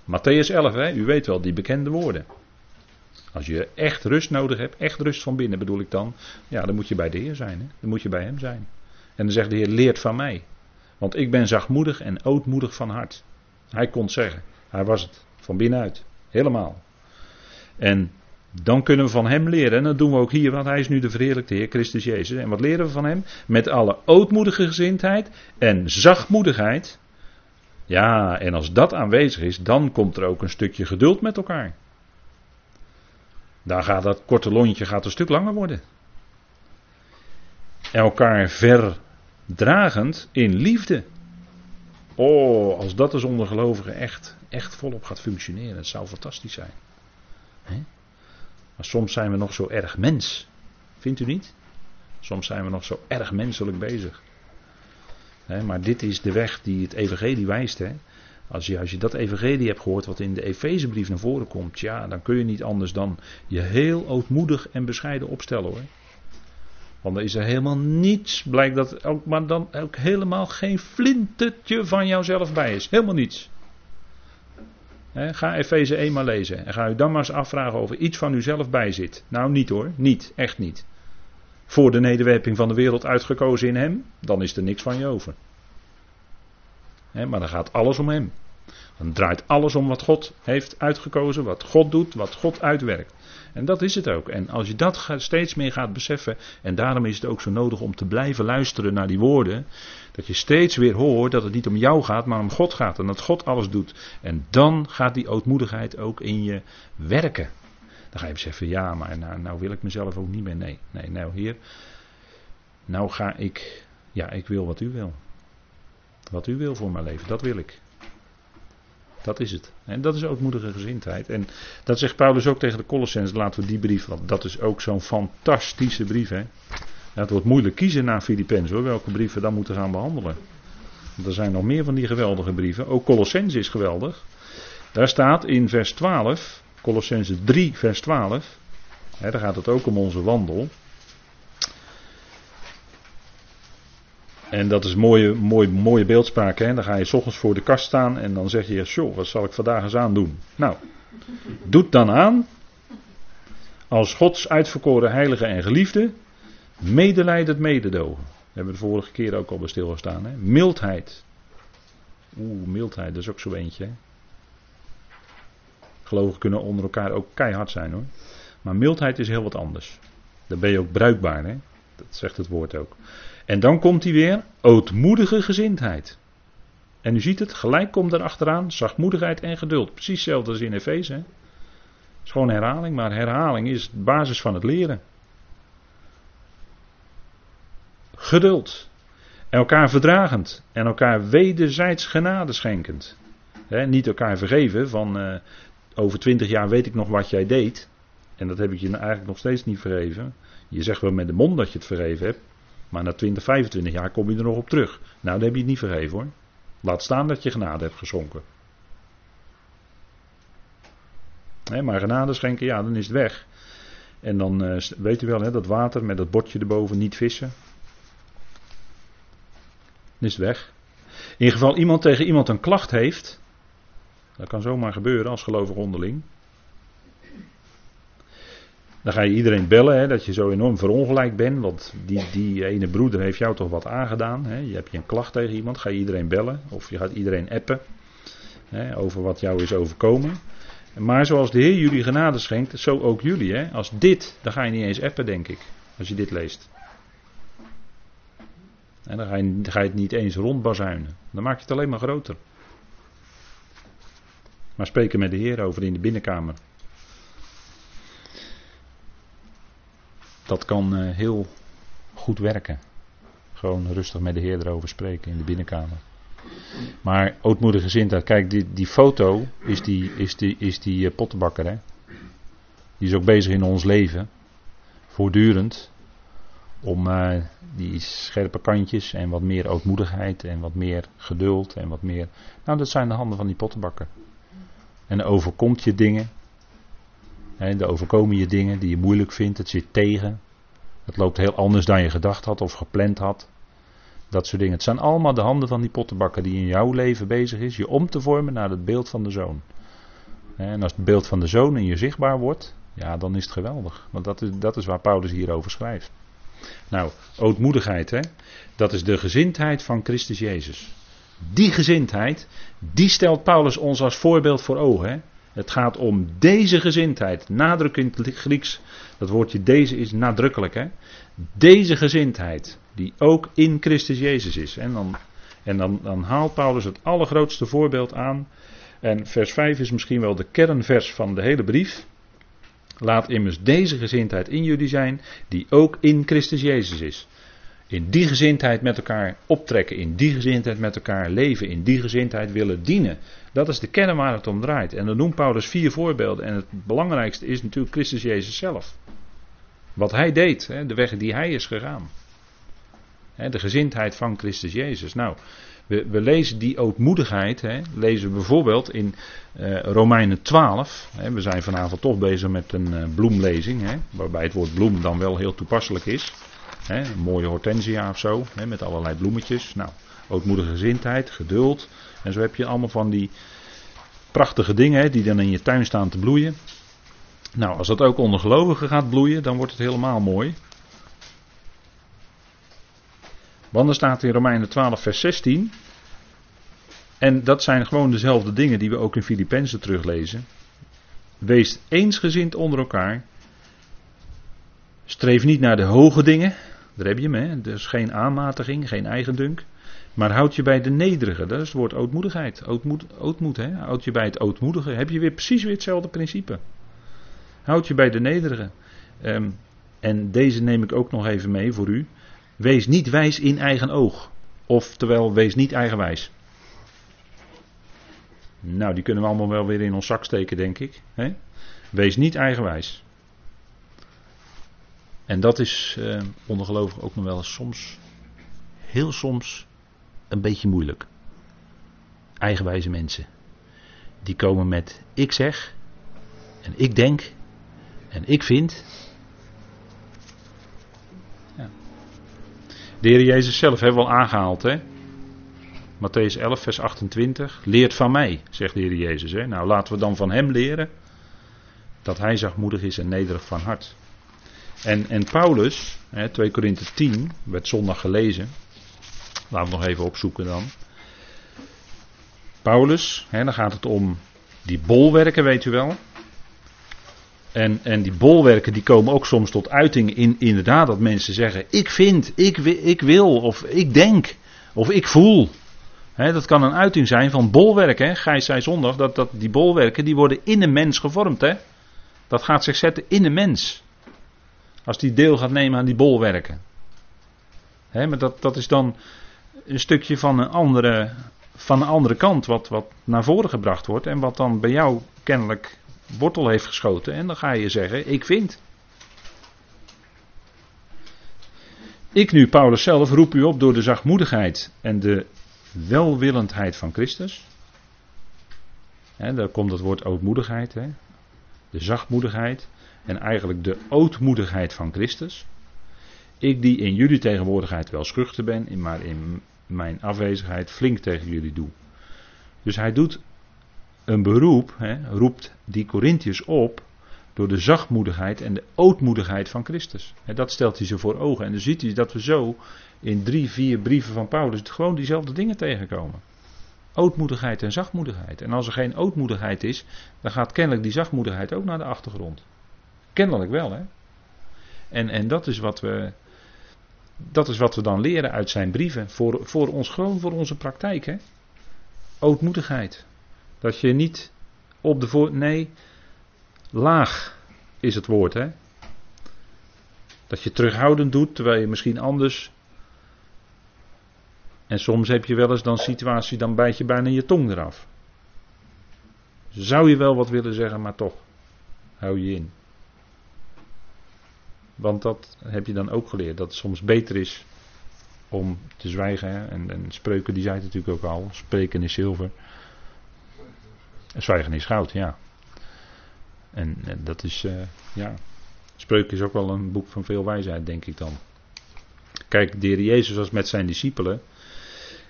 Speaker 1: Matthäus 11, hè, u weet wel, die bekende woorden. Als je echt rust nodig hebt, echt rust van binnen bedoel ik dan, ja, dan moet je bij de Heer zijn. Hè? Dan moet je bij Hem zijn. En dan zegt de Heer, leert van mij. Want ik ben zachtmoedig en ootmoedig van hart. Hij kon zeggen, hij was het. Van binnenuit. Helemaal. En dan kunnen we van hem leren. En dat doen we ook hier, want hij is nu de verheerlijkte Heer Christus Jezus. En wat leren we van hem? Met alle ootmoedige gezindheid en zachtmoedigheid. Ja, en als dat aanwezig is, dan komt er ook een stukje geduld met elkaar. Dan gaat dat korte lontje gaat een stuk langer worden. Elkaar verdragend in liefde. Oh, als dat de ondergelovigen echt, echt volop gaat functioneren, het zou fantastisch zijn. Maar soms zijn we nog zo erg mens. Vindt u niet? Soms zijn we nog zo erg menselijk bezig. maar dit is de weg die het evangelie wijst. Als, je, als je dat evangelie hebt gehoord wat in de Efezebrief naar voren komt, ja, dan kun je niet anders dan je heel ootmoedig en bescheiden opstellen hoor. Er is er helemaal niets, blijkt dat ook, maar dan ook helemaal geen flintertje van jouzelf bij is. Helemaal niets. ga Efeze 1 maar lezen. En ga u dan maar eens afvragen of er iets van uzelf bij zit. Nou, niet hoor. Niet. Echt niet. Voor de nederwerping van de wereld uitgekozen in hem. Dan is er niks van je over. maar dan gaat alles om hem. Dan draait alles om wat God heeft uitgekozen, wat God doet, wat God uitwerkt. En dat is het ook. En als je dat steeds meer gaat beseffen, en daarom is het ook zo nodig om te blijven luisteren naar die woorden, dat je steeds weer hoort dat het niet om jou gaat, maar om God gaat en dat God alles doet. En dan gaat die ootmoedigheid ook in je werken. Dan ga je beseffen, ja, maar nou, nou wil ik mezelf ook niet meer. Nee, nee, nou Heer, nou ga ik, ja, ik wil wat u wil. Wat u wil voor mijn leven, dat wil ik. Dat is het. En dat is ook moedige gezindheid. En dat zegt Paulus ook tegen de Colossens. Laten we die brief, want dat is ook zo'n fantastische brief. Hè? Het wordt moeilijk kiezen na Filippenzen hoor, welke brieven we dan moeten gaan behandelen. Want er zijn nog meer van die geweldige brieven. Ook Colossens is geweldig. Daar staat in vers 12, Colossense 3 vers 12. Hè, daar gaat het ook om onze wandel. En dat is mooie, mooie, mooie beeldspraak. Hè? Dan ga je s ochtends voor de kast staan en dan zeg je: Joh, wat zal ik vandaag eens aan doen? Nou, doet dan aan. Als Gods uitverkoren heilige en geliefde. Medelijdend mededogen. We hebben de vorige keer ook al bij stilgestaan. Hè? Mildheid. Oeh, mildheid, dat is ook zo eentje. Hè? Gelovigen kunnen onder elkaar ook keihard zijn hoor. Maar mildheid is heel wat anders. Dan ben je ook bruikbaar. Hè? Dat zegt het woord ook. En dan komt hij weer, ootmoedige gezindheid. En u ziet het, gelijk komt er achteraan zachtmoedigheid en geduld. Precies hetzelfde als in Efeze. Het is gewoon herhaling, maar herhaling is de basis van het leren. Geduld. Elkaar verdragend. En elkaar wederzijds genade schenkend. niet elkaar vergeven van uh, over twintig jaar weet ik nog wat jij deed. En dat heb ik je eigenlijk nog steeds niet vergeven. Je zegt wel met de mond dat je het vergeven hebt. Maar na 20, 25 jaar kom je er nog op terug. Nou, dan heb je het niet vergeven hoor. Laat staan dat je genade hebt geschonken. maar genade schenken, ja, dan is het weg. En dan uh, weet u wel, hè, dat water met dat bordje erboven, niet vissen. Dan is het weg. In geval iemand tegen iemand een klacht heeft. Dat kan zomaar gebeuren als gelovig onderling. Dan ga je iedereen bellen hè, dat je zo enorm verongelijk bent. Want die, die ene broeder heeft jou toch wat aangedaan. Hè. Je hebt je een klacht tegen iemand. Ga je iedereen bellen. Of je gaat iedereen appen. Hè, over wat jou is overkomen. Maar zoals de Heer jullie genade schenkt, zo ook jullie. Hè. Als dit, dan ga je niet eens appen denk ik. Als je dit leest. En dan ga, je, dan ga je het niet eens rondbazuinen. Dan maak je het alleen maar groter. Maar spreken met de Heer over in de binnenkamer. Dat kan eh, heel goed werken. Gewoon rustig met de Heer erover spreken in de binnenkamer. Maar ootmoedige gezindheid, kijk, die, die foto is die, is die, is die uh, pottenbakker. Hè? Die is ook bezig in ons leven. Voortdurend. Om uh, die scherpe kantjes en wat meer ootmoedigheid en wat meer geduld en wat meer. Nou, dat zijn de handen van die pottenbakker. En overkomt je dingen. Er overkomen je dingen die je moeilijk vindt, het zit tegen. Het loopt heel anders dan je gedacht had of gepland had. Dat soort dingen. Het zijn allemaal de handen van die pottenbakker die in jouw leven bezig is, je om te vormen naar het beeld van de zoon. En als het beeld van de zoon in je zichtbaar wordt, ja, dan is het geweldig. Want dat is, dat is waar Paulus hierover schrijft. Nou, ootmoedigheid, hè? dat is de gezindheid van Christus Jezus. Die gezindheid, die stelt Paulus ons als voorbeeld voor ogen. Hè? Het gaat om deze gezindheid. Nadruk in het Grieks. Dat woordje deze is nadrukkelijk. Hè? Deze gezindheid. Die ook in Christus Jezus is. En, dan, en dan, dan haalt Paulus het allergrootste voorbeeld aan. En vers 5 is misschien wel de kernvers van de hele brief. Laat immers deze gezindheid in jullie zijn. Die ook in Christus Jezus is. In die gezindheid met elkaar optrekken, in die gezindheid met elkaar leven, in die gezindheid willen dienen. Dat is de kern waar het om draait. En dan noemt Paulus vier voorbeelden. En het belangrijkste is natuurlijk Christus Jezus zelf. Wat hij deed, de weg die hij is gegaan. De gezindheid van Christus Jezus. Nou, we, we lezen die ootmoedigheid, hè, lezen we bijvoorbeeld in uh, Romeinen 12. Hè, we zijn vanavond toch bezig met een uh, bloemlezing, hè, waarbij het woord bloem dan wel heel toepasselijk is. Een mooie hortensia of zo, hè, met allerlei bloemetjes. Nou, ootmoedige gezindheid, geduld. En zo heb je allemaal van die prachtige dingen hè, die dan in je tuin staan te bloeien. Nou, als dat ook onder gelovigen gaat bloeien, dan wordt het helemaal mooi. Want staat in Romeinen 12, vers 16. En dat zijn gewoon dezelfde dingen die we ook in Filippenzen teruglezen. Wees eensgezind onder elkaar. Streef niet naar de hoge dingen. Daar heb je hem, hè? Dus geen aanmatiging, geen eigendunk. Maar houd je bij de nederige. Dat is het woord ootmoedigheid. Ootmoed, ootmoed, hè? Houd je bij het ootmoedige. Heb je weer precies weer hetzelfde principe. Houd je bij de nederige. Um, en deze neem ik ook nog even mee voor u. Wees niet wijs in eigen oog. Oftewel, wees niet eigenwijs. Nou, die kunnen we allemaal wel weer in ons zak steken, denk ik. Hè? Wees niet eigenwijs. En dat is eh, ondergelovig ook nog wel eens soms, heel soms, een beetje moeilijk. Eigenwijze mensen. Die komen met ik zeg, en ik denk, en ik vind. Ja. De Heer Jezus zelf hebben we al aangehaald, hè? Matthäus 11, vers 28. Leert van mij, zegt de Heer Jezus. Hè? Nou, laten we dan van hem leren dat hij zachtmoedig is en nederig van hart. En, en Paulus, hè, 2 Korinthe 10, werd zondag gelezen. Laten we nog even opzoeken dan. Paulus, hè, dan gaat het om die bolwerken, weet u wel. En, en die bolwerken die komen ook soms tot uiting in inderdaad dat mensen zeggen: Ik vind, ik, ik wil, of ik denk, of ik voel. dat kan een uiting zijn van bolwerken. Gijs zei zondag dat, dat die bolwerken die worden in een mens gevormd. Dat gaat zich zetten in een mens. Als die deel gaat nemen aan die bolwerken. maar dat, dat is dan een stukje van een andere, van een andere kant wat, wat naar voren gebracht wordt. En wat dan bij jou kennelijk wortel heeft geschoten. En dan ga je zeggen, ik vind. Ik nu, Paulus zelf, roep u op door de zachtmoedigheid en de welwillendheid van Christus. He, daar komt het woord ootmoedigheid. He. De zachtmoedigheid en eigenlijk de ootmoedigheid van Christus. Ik die in jullie tegenwoordigheid wel schuchter ben, maar in mijn afwezigheid flink tegen jullie doe. Dus hij doet een beroep, hè, roept die Corinthiërs op door de zachtmoedigheid en de ootmoedigheid van Christus. En dat stelt hij ze voor ogen. En dan ziet hij dat we zo in drie, vier brieven van Paulus gewoon diezelfde dingen tegenkomen. Ootmoedigheid en zachtmoedigheid. En als er geen ootmoedigheid is, dan gaat kennelijk die zachtmoedigheid ook naar de achtergrond. Kennelijk wel, hè? En, en dat, is wat we, dat is wat we dan leren uit zijn brieven. Voor, voor ons, gewoon voor onze praktijk, hè? Ootmoedigheid. Dat je niet op de voor. Nee, laag is het woord, hè? Dat je terughoudend doet, terwijl je misschien anders. En soms heb je wel eens dan situatie, dan bijt je bijna je tong eraf. Zou je wel wat willen zeggen, maar toch, hou je in. Want dat heb je dan ook geleerd, dat het soms beter is om te zwijgen. En, en spreuken, die zei het natuurlijk ook al, spreken is zilver. Zwijgen is goud, ja. En, en dat is, uh, ja. Spreuken is ook wel een boek van veel wijsheid, denk ik dan. Kijk, de heer Jezus was met zijn discipelen.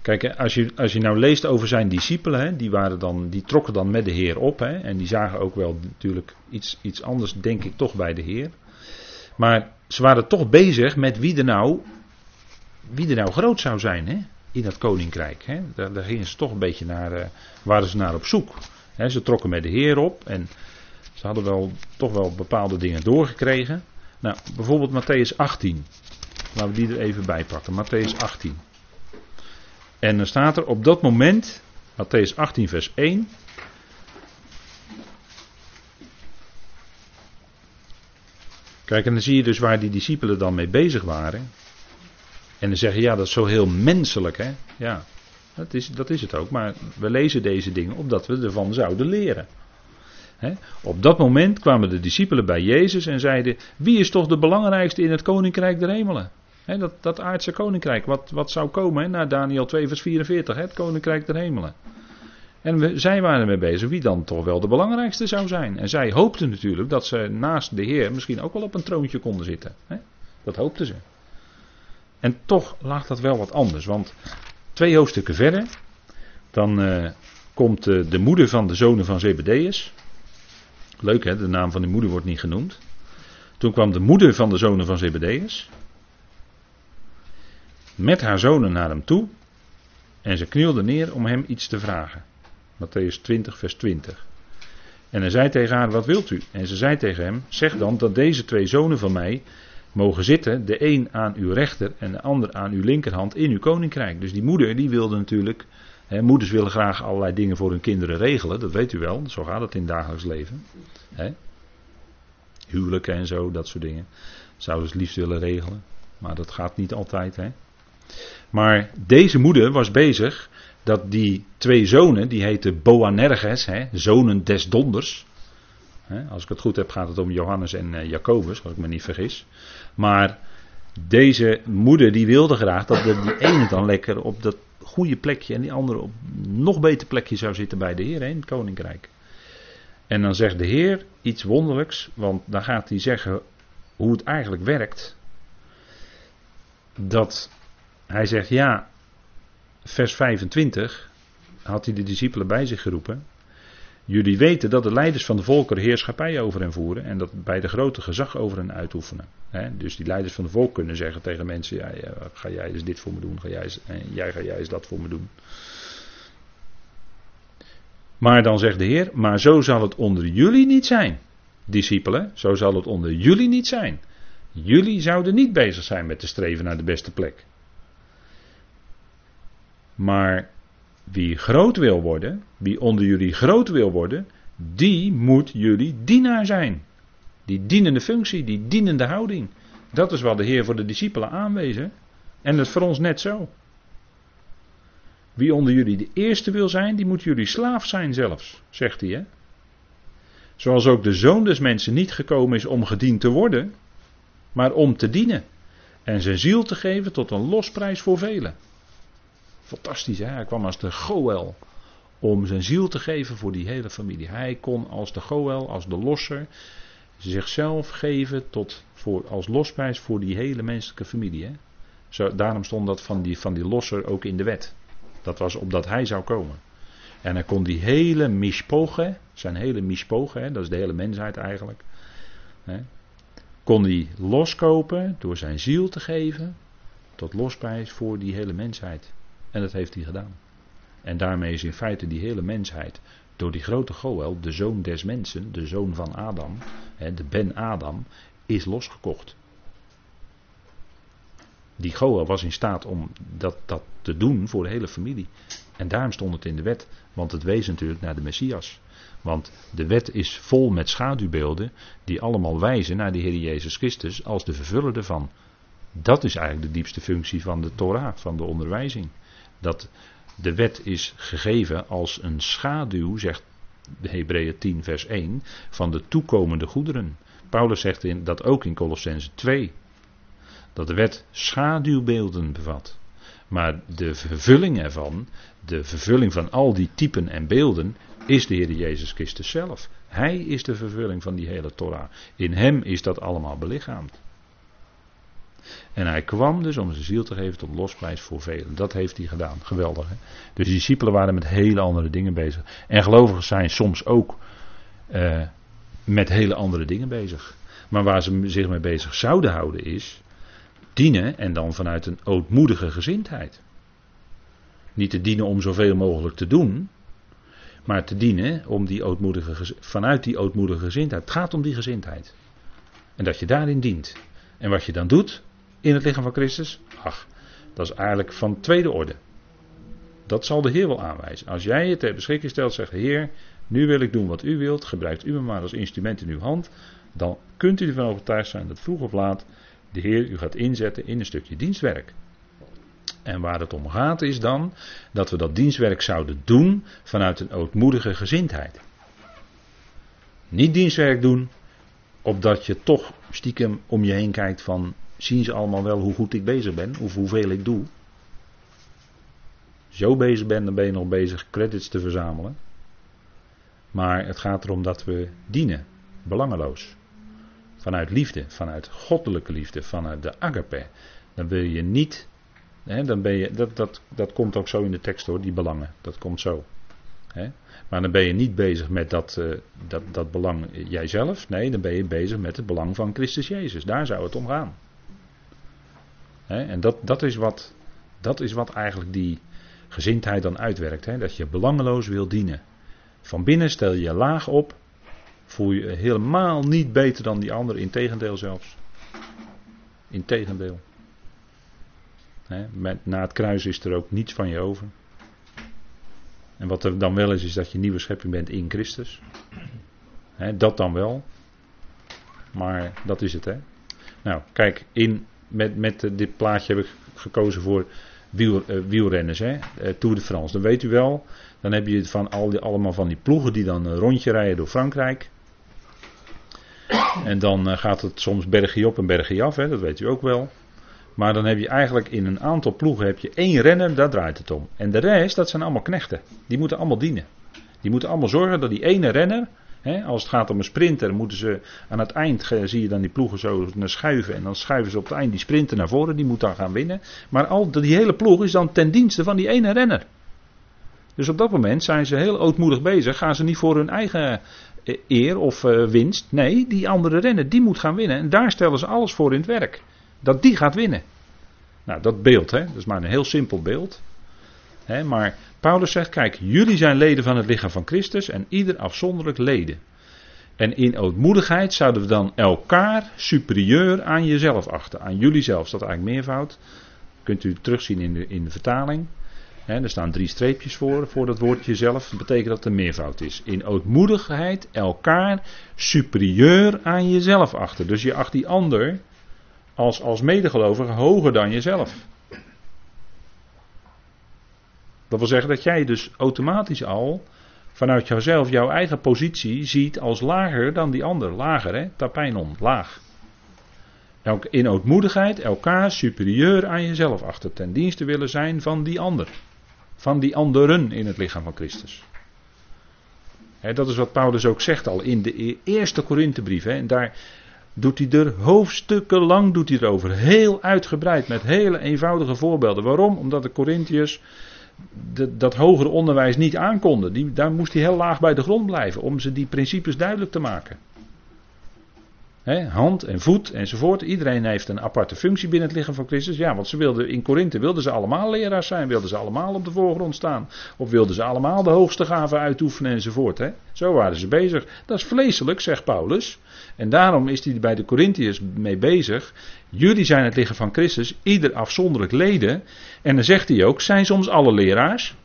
Speaker 1: Kijk, als je, als je nou leest over zijn discipelen, hè, die, waren dan, die trokken dan met de Heer op. Hè, en die zagen ook wel natuurlijk iets, iets anders, denk ik, toch bij de Heer. Maar ze waren toch bezig met wie er nou, wie nou groot zou zijn hè, in dat koninkrijk. Hè. Daar, daar gingen ze toch een beetje naar, uh, waren ze naar op zoek ze trokken met de Heer op en ze hadden wel, toch wel bepaalde dingen doorgekregen. Nou, bijvoorbeeld Matthäus 18. Laten we die er even bij pakken. Matthäus 18. En dan staat er op dat moment, Matthäus 18, vers 1. Kijk, en dan zie je dus waar die discipelen dan mee bezig waren. En dan zeggen, ja, dat is zo heel menselijk, hè? Ja, dat is, dat is het ook, maar we lezen deze dingen opdat we ervan zouden leren. op dat moment kwamen de discipelen bij Jezus en zeiden: Wie is toch de belangrijkste in het koninkrijk der hemelen? dat, dat aardse koninkrijk, wat, wat zou komen naar Daniel 2, vers 44, het koninkrijk der hemelen. En we, zij waren ermee bezig wie dan toch wel de belangrijkste zou zijn. En zij hoopten natuurlijk dat ze naast de Heer misschien ook wel op een troontje konden zitten. Dat hoopten ze. En toch lag dat wel wat anders, want Twee hoofdstukken verder, dan uh, komt uh, de moeder van de zonen van Zebedeus. Leuk hè, de naam van die moeder wordt niet genoemd. Toen kwam de moeder van de zonen van Zebedeus. Met haar zonen naar hem toe. En ze knielden neer om hem iets te vragen. Matthäus 20, vers 20. En hij zei tegen haar: Wat wilt u? En ze zei tegen hem: Zeg dan dat deze twee zonen van mij mogen zitten, de een aan uw rechter en de ander aan uw linkerhand in uw koninkrijk. Dus die moeder die wilde natuurlijk, hè, moeders willen graag allerlei dingen voor hun kinderen regelen, dat weet u wel, zo gaat het in het dagelijks leven. Hè. Huwelijken en zo, dat soort dingen. Zouden ze het liefst willen regelen, maar dat gaat niet altijd. Hè. Maar deze moeder was bezig dat die twee zonen, die heten Boanerges, hè, zonen des donders. Hè, als ik het goed heb gaat het om Johannes en uh, Jacobus, als ik me niet vergis. Maar deze moeder die wilde graag dat de, die ene dan lekker op dat goede plekje en die andere op een nog beter plekje zou zitten bij de Heer in het koninkrijk. En dan zegt de Heer iets wonderlijks, want dan gaat hij zeggen hoe het eigenlijk werkt. Dat hij zegt ja, vers 25 had hij de discipelen bij zich geroepen. Jullie weten dat de leiders van de volkeren heerschappij over hen voeren en dat bij de grote gezag over hen uitoefenen. dus die leiders van de volk kunnen zeggen tegen mensen: ja, ga jij eens dit voor me doen, ga jij, eens, jij ga jij eens dat voor me doen. Maar dan zegt de Heer: Maar zo zal het onder jullie niet zijn, discipelen, zo zal het onder jullie niet zijn. Jullie zouden niet bezig zijn met te streven naar de beste plek. Maar wie groot wil worden, wie onder jullie groot wil worden, die moet jullie dienaar zijn. Die dienende functie, die dienende houding. Dat is wat de Heer voor de discipelen aanwezen. En dat is voor ons net zo. Wie onder jullie de eerste wil zijn, die moet jullie slaaf zijn zelfs, zegt hij. Hè? Zoals ook de zoon des mensen niet gekomen is om gediend te worden, maar om te dienen. En zijn ziel te geven tot een losprijs voor velen. Fantastisch, hè? hij kwam als de Goel om zijn ziel te geven voor die hele familie. Hij kon als de Goel, als de losser, zichzelf geven tot, voor, als losprijs voor die hele menselijke familie. Hè? Zo, daarom stond dat van die, van die losser ook in de wet. Dat was opdat hij zou komen. En hij kon die hele mispogen, zijn hele mispogen, dat is de hele mensheid eigenlijk, hè, kon hij loskopen door zijn ziel te geven tot losprijs voor die hele mensheid. En dat heeft hij gedaan. En daarmee is in feite die hele mensheid door die grote Goel, de zoon des mensen, de zoon van Adam, de Ben Adam, is losgekocht. Die Goel was in staat om dat, dat te doen voor de hele familie. En daarom stond het in de wet, want het wees natuurlijk naar de Messias. Want de wet is vol met schaduwbeelden die allemaal wijzen naar de Heer Jezus Christus als de vervuller ervan. Dat is eigenlijk de diepste functie van de Torah, van de onderwijzing. Dat de wet is gegeven als een schaduw, zegt de Hebreeën 10 vers 1, van de toekomende goederen. Paulus zegt in, dat ook in Colossense 2. Dat de wet schaduwbeelden bevat. Maar de vervulling ervan, de vervulling van al die typen en beelden, is de Heer Jezus Christus zelf. Hij is de vervulling van die hele Torah. In hem is dat allemaal belichaamd. En hij kwam dus om zijn ziel te geven tot losprijs voor velen. Dat heeft hij gedaan. Geweldig. Hè? Dus de discipelen waren met hele andere dingen bezig. En gelovigen zijn soms ook uh, met hele andere dingen bezig. Maar waar ze zich mee bezig zouden houden is dienen en dan vanuit een ootmoedige gezindheid. Niet te dienen om zoveel mogelijk te doen, maar te dienen om die ootmoedige, vanuit die ootmoedige gezindheid. Het gaat om die gezindheid. En dat je daarin dient. En wat je dan doet, in het lichaam van Christus? Ach, dat is eigenlijk van tweede orde. Dat zal de Heer wel aanwijzen. Als jij het ter beschikking stelt, zegt Heer, nu wil ik doen wat u wilt, gebruikt u me maar als instrument in uw hand, dan kunt u ervan overtuigd zijn dat vroeg of laat de Heer u gaat inzetten in een stukje dienstwerk. En waar het om gaat is dan dat we dat dienstwerk zouden doen vanuit een ootmoedige gezindheid. Niet dienstwerk doen opdat je toch stiekem om je heen kijkt van zien ze allemaal wel hoe goed ik bezig ben, of hoeveel ik doe. Zo bezig ben, dan ben je nog bezig credits te verzamelen. Maar het gaat erom dat we dienen, belangeloos. Vanuit liefde, vanuit goddelijke liefde, vanuit de agape. Dan wil je niet, hè, dan ben je, dat, dat, dat komt ook zo in de tekst hoor, die belangen. Dat komt zo. Hè. Maar dan ben je niet bezig met dat, uh, dat, dat belang jijzelf. Nee, dan ben je bezig met het belang van Christus Jezus. Daar zou het om gaan en dat, dat, is wat, dat is wat eigenlijk die gezindheid dan uitwerkt. Hè? Dat je belangeloos wil dienen. Van binnen stel je je laag op. Voel je helemaal niet beter dan die ander. Integendeel zelfs. Integendeel. Hè? Na het kruis is er ook niets van je over. En wat er dan wel is, is dat je nieuwe schepping bent in Christus. Hè, dat dan wel. Maar dat is het, hè. Nou, kijk, in, met, met dit plaatje heb ik gekozen voor wiel, uh, wielrenners, hè. Uh, Tour de France. Dan weet u wel, dan heb je van al die, allemaal van die ploegen die dan een rondje rijden door Frankrijk. En dan gaat het soms bergje op en bergje af, hè, dat weet u ook wel. Maar dan heb je eigenlijk in een aantal ploegen heb je één renner, daar draait het om. En de rest, dat zijn allemaal knechten. Die moeten allemaal dienen. Die moeten allemaal zorgen dat die ene renner, als het gaat om een sprinter, moeten ze aan het eind, zie je dan die ploegen zo naar schuiven. En dan schuiven ze op het eind die sprinter naar voren, die moet dan gaan winnen. Maar al die hele ploeg is dan ten dienste van die ene renner. Dus op dat moment zijn ze heel ootmoedig bezig. Gaan ze niet voor hun eigen eh, eer of uh, winst. Nee, die andere renner, die moet gaan winnen. En daar stellen ze alles voor in het werk. Dat die gaat winnen. Nou, dat beeld, hè, dat is maar een heel simpel beeld. Hè, maar Paulus zegt: Kijk, jullie zijn leden van het lichaam van Christus en ieder afzonderlijk leden. En in ootmoedigheid zouden we dan elkaar superieur aan jezelf achten. Aan jullie zelf, dat eigenlijk meervoud. Kunt u terugzien in de, in de vertaling. er staan drie streepjes voor, voor dat woordje zelf. Dat betekent dat een meervoud is. In ootmoedigheid elkaar superieur aan jezelf achten. Dus je acht die ander als, als medegelovige hoger dan jezelf. Dat wil zeggen dat jij dus automatisch al vanuit jouzelf jouw eigen positie ziet als lager dan die ander. Lager, hè? Tapijnon, laag. In ootmoedigheid elkaar superieur aan jezelf achter ten dienste willen zijn van die ander. Van die anderen in het lichaam van Christus. dat is wat Paulus ook zegt al in de e-, eerste Korinthebrief. En daar, doet hij er hoofdstukken lang doet hij. Heel uitgebreid met hele eenvoudige voorbeelden. Waarom? Omdat de Corinthiërs dat hogere onderwijs niet aankonden. Die, daar moest hij heel laag bij de grond blijven om ze die principes duidelijk te maken. Hand en voet enzovoort. Iedereen heeft een aparte functie binnen het lichaam van Christus. Ja, want ze wilden in Korinthe wilden ze allemaal leraars zijn, wilden ze allemaal op de voorgrond staan. Of wilden ze allemaal de hoogste gaven uitoefenen enzovoort. Zo waren ze bezig. Dat is vleeselijk, zegt Paulus. En daarom is hij bij de Corinthiërs mee bezig. Jullie zijn het lichaam van Christus, ieder afzonderlijk leden. En dan zegt hij ook, zijn soms alle leraars?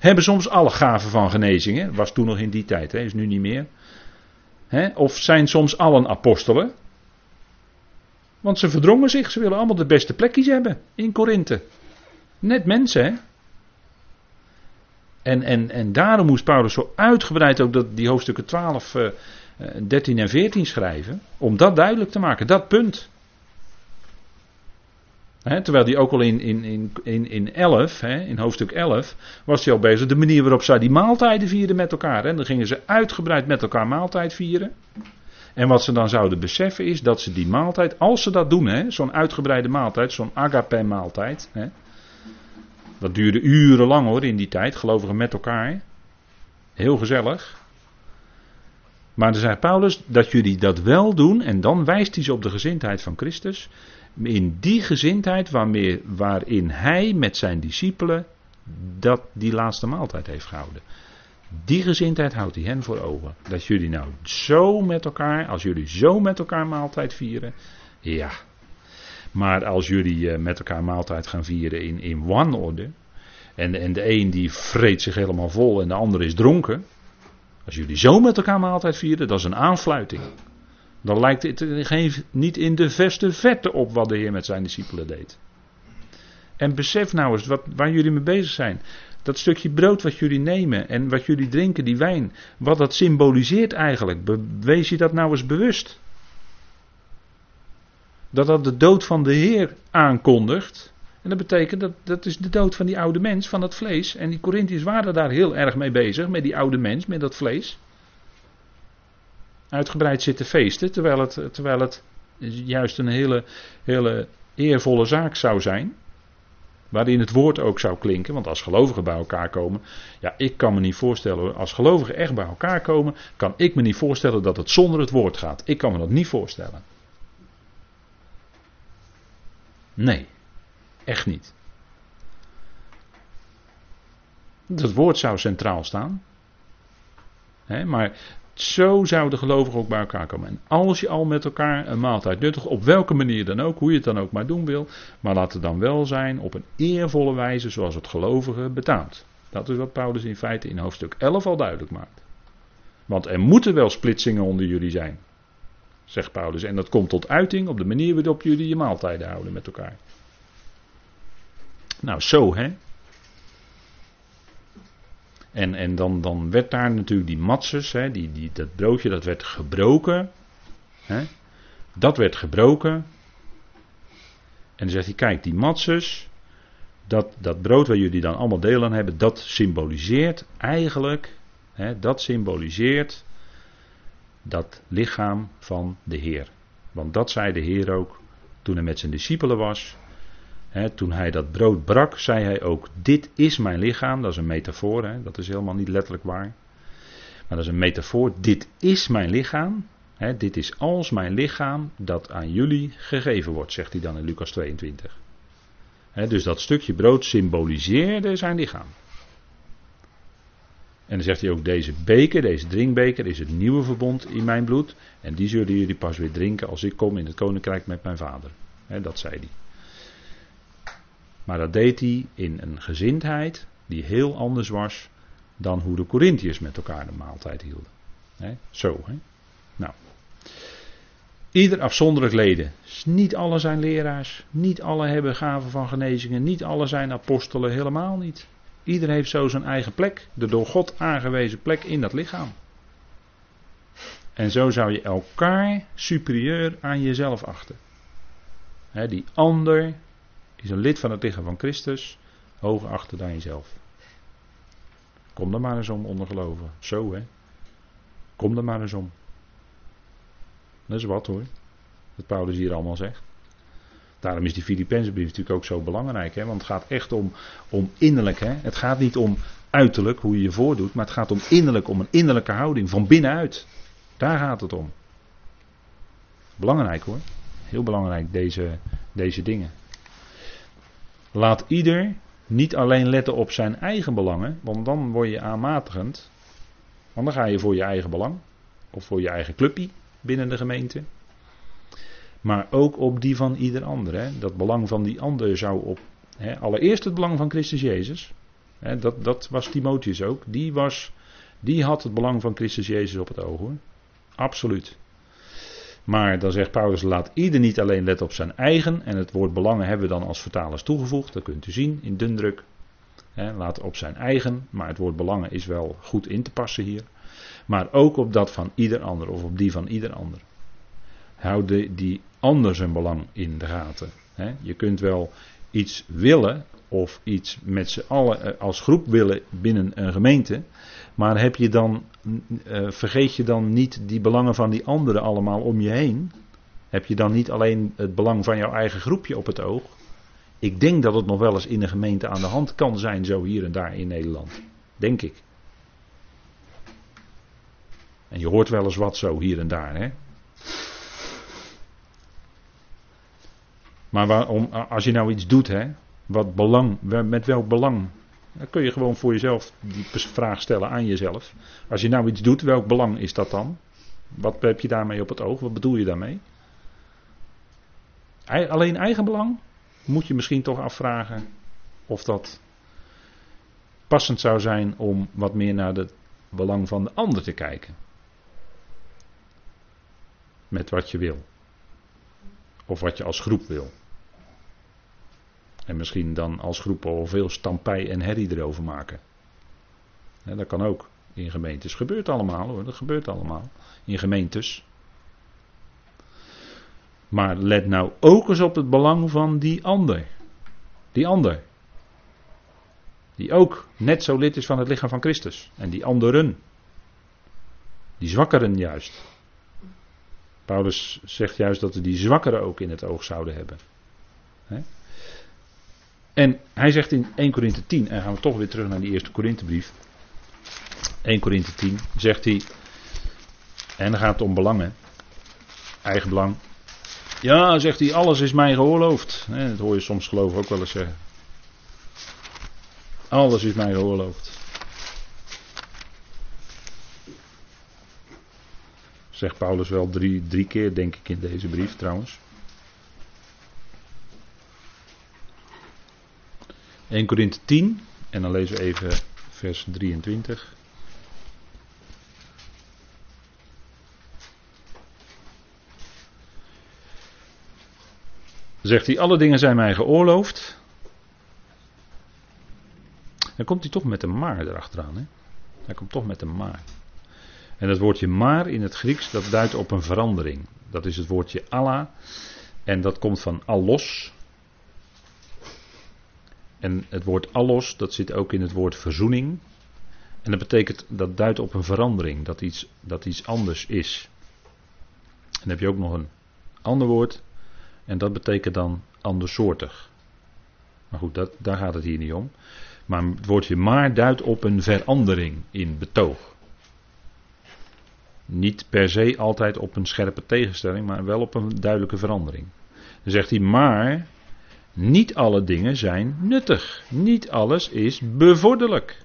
Speaker 1: Hebben soms alle gaven van genezingen? Was toen nog in die tijd, hè? is nu niet meer. Of zijn soms allen apostelen? Want ze verdrongen zich, ze willen allemaal de beste plekjes hebben in Korinthe. Net mensen, hè? En, en, en daarom moest Paulus zo uitgebreid ook dat die hoofdstukken 12, 13 eh, en 14 schrijven. Om dat duidelijk te maken, dat punt. Terwijl hij ook al in, in, in, in 11, in hoofdstuk 11, was hij al bezig. De manier waarop zij die maaltijden vierden met elkaar. En dan gingen ze uitgebreid met elkaar maaltijd vieren. En wat ze dan zouden beseffen is dat ze die maaltijd, als ze dat doen, zo'n uitgebreide maaltijd, zo'n agape maaltijd. dat duurde urenlang hoor in die tijd, gelovigen met elkaar. Heel gezellig. Maar dan zei Paulus dat jullie dat wel doen en dan wijst hij ze op de gezindheid van Christus. In die gezindheid waarmee, waarin hij met zijn discipelen dat, die laatste maaltijd heeft gehouden. Die gezindheid houdt hij hen voor ogen. Dat jullie nou zo met elkaar, als jullie zo met elkaar maaltijd vieren, ja. Maar als jullie eh, met elkaar maaltijd gaan vieren in, in wanorde, en, en de een die vreet zich helemaal vol en de ander is dronken, als jullie zo met elkaar maaltijd vieren, dat is een aanfluiting. Dan lijkt het geen, niet in de verste verte op wat de Heer met zijn discipelen deed. En besef nou eens wat, waar jullie mee bezig zijn. Dat stukje brood wat jullie nemen en wat jullie drinken, die wijn, wat dat symboliseert eigenlijk. Wees je dat nou eens bewust. Dat dat de dood van de Heer aankondigt. En dat betekent dat dat is de dood van die oude mens, van dat vlees. En die Corinthiërs waren daar heel erg mee bezig, met die oude mens, met dat vlees. Uitgebreid zitten feesten, terwijl het, terwijl het juist een hele, hele eervolle zaak zou zijn. Waarin het woord ook zou klinken. Want als gelovigen bij elkaar komen. Ja, ik kan me niet voorstellen. Als gelovigen echt bij elkaar komen. Kan ik me niet voorstellen dat het zonder het woord gaat. Ik kan me dat niet voorstellen. Nee. Echt niet. Dat woord zou centraal staan. maar zo zou de gelovige ook bij elkaar komen. En als je al met elkaar een maaltijd nuttigt, op welke manier dan ook, hoe je het dan ook maar doen wil, maar laat het dan wel zijn op een eervolle wijze zoals het gelovige betaamt. Dat is wat Paulus in feite in hoofdstuk 11 al duidelijk maakt. Want er moeten wel splitsingen onder jullie zijn, zegt Paulus. En dat komt tot uiting op de manier waarop jullie je maaltijden houden met elkaar. Nou, zo hè. En, en dan, dan werd daar natuurlijk die matses, hè, die, die, dat broodje, dat werd gebroken. Hè, dat werd gebroken. En dan zegt hij, kijk, die matses, dat, dat brood waar jullie dan allemaal deel aan hebben, dat symboliseert eigenlijk, hè, dat symboliseert dat lichaam van de Heer. Want dat zei de Heer ook toen hij met zijn discipelen was toen hij dat brood brak, zei hij ook: Dit is mijn lichaam. Dat is een metafoor, dat is helemaal niet letterlijk waar. Maar dat is een metafoor. Dit is mijn lichaam. dit is als mijn lichaam dat aan jullie gegeven wordt, zegt hij dan in Lucas 22. dus dat stukje brood symboliseerde zijn lichaam. En dan zegt hij ook: Deze beker, deze drinkbeker, is het nieuwe verbond in mijn bloed. En die zullen jullie pas weer drinken als ik kom in het koninkrijk met mijn vader. dat zei hij. Maar dat deed hij in een gezindheid die heel anders was dan hoe de Corinthiërs met elkaar de maaltijd hielden. zo? Nou. Ieder afzonderlijk leden. Niet alle zijn leraars. Niet alle hebben gaven van genezingen. Niet alle zijn apostelen. Helemaal niet. Ieder heeft zo zijn eigen plek. De door God aangewezen plek in dat lichaam. En zo zou je elkaar superieur aan jezelf achten. die ander is een lid van het lichaam van Christus, hoger achter dan jezelf. Kom er maar eens om onder geloven. Zo hè. Kom er maar eens om. Dat is wat hoor. Wat Paulus hier allemaal zegt. Daarom is die Filipijnse natuurlijk ook zo belangrijk. Hè? Want het gaat echt om, om innerlijk. Hè? Het gaat niet om uiterlijk, hoe je je voordoet. Maar het gaat om innerlijk, om een innerlijke houding. Van binnenuit. Daar gaat het om. Belangrijk hoor. Heel belangrijk deze, deze dingen. Laat ieder niet alleen letten op zijn eigen belangen, want dan word je aanmatigend. Want dan ga je voor je eigen belang, of voor je eigen clubje binnen de gemeente. Maar ook op die van ieder ander. Hè. Dat belang van die ander zou op. Hè, allereerst het belang van Christus Jezus. Hè, dat, dat was Timotheus ook. Die, was, die had het belang van Christus Jezus op het oog hoor. Absoluut. Maar dan zegt Paulus, laat ieder niet alleen letten op zijn eigen. En het woord belangen hebben we dan als vertalers toegevoegd. Dat kunt u zien in dundruk. He, laat op zijn eigen. Maar het woord belangen is wel goed in te passen hier. Maar ook op dat van ieder ander. Of op die van ieder ander. Houd die ander zijn belang in de gaten. je kunt wel iets willen. Of iets met z'n allen eh, als groep willen binnen een gemeente. Maar heb je dan, uh, vergeet je dan niet die belangen van die anderen allemaal om je heen? Heb je dan niet alleen het belang van jouw eigen groepje op het oog? Ik denk dat het nog wel eens in een gemeente aan de hand kan zijn, zo hier en daar in Nederland. Denk ik. En je hoort wel eens wat zo hier en daar, hè? Maar waarom, als je nou iets doet, hè? Wat belang, met welk belang dan kun je gewoon voor jezelf die vraag stellen aan jezelf. Als je nou iets doet, welk belang is dat dan? Wat heb je daarmee op het oog? Wat bedoel je daarmee? Alleen eigen belang? Moet je misschien toch afvragen of dat passend zou zijn om wat meer naar het belang van de ander te kijken. Met wat je wil. Of wat je als groep wil. En misschien dan als groep al veel stampij en herrie erover maken. dat kan ook in gemeentes. Gebeurt allemaal hoor, dat gebeurt allemaal. In gemeentes. Maar let nou ook eens op het belang van die ander. Die ander. Die ook net zo lid is van het lichaam van Christus. En die anderen. Die zwakkeren juist. Paulus zegt juist dat we die zwakkeren ook in het oog zouden hebben. En hij zegt in 1 Korinthe 10, en gaan we toch weer terug naar die eerste Korinthebrief. 1 Korinthe 10 zegt hij, en dan gaat het om hè. eigen belang. Ja, zegt hij, alles is mij geoorloofd. Dat hoor je soms geloof ook wel eens zeggen. Alles is mij geoorloofd. Zegt Paulus wel drie, drie keer, denk ik, in deze brief trouwens. 1 Korinthe 10, en dan lezen we even vers 23. zegt hij, alle dingen zijn mij geoorloofd. Dan komt hij toch met een maar erachteraan. Hè? Hij komt toch met een maar. En dat woordje maar in het Grieks, dat duidt op een verandering. Dat is het woordje Allah. En dat komt van allos. En het woord allos, dat zit ook in het woord verzoening. En dat betekent, dat duidt op een verandering, dat iets, dat iets anders is. En dan heb je ook nog een ander woord, en dat betekent dan andersoortig. Maar goed, dat, daar gaat het hier niet om. Maar het woordje maar duidt op een verandering in betoog. Niet per se altijd op een scherpe tegenstelling, maar wel op een duidelijke verandering. Dan zegt hij, maar niet alle dingen zijn nuttig. Niet alles is bevorderlijk.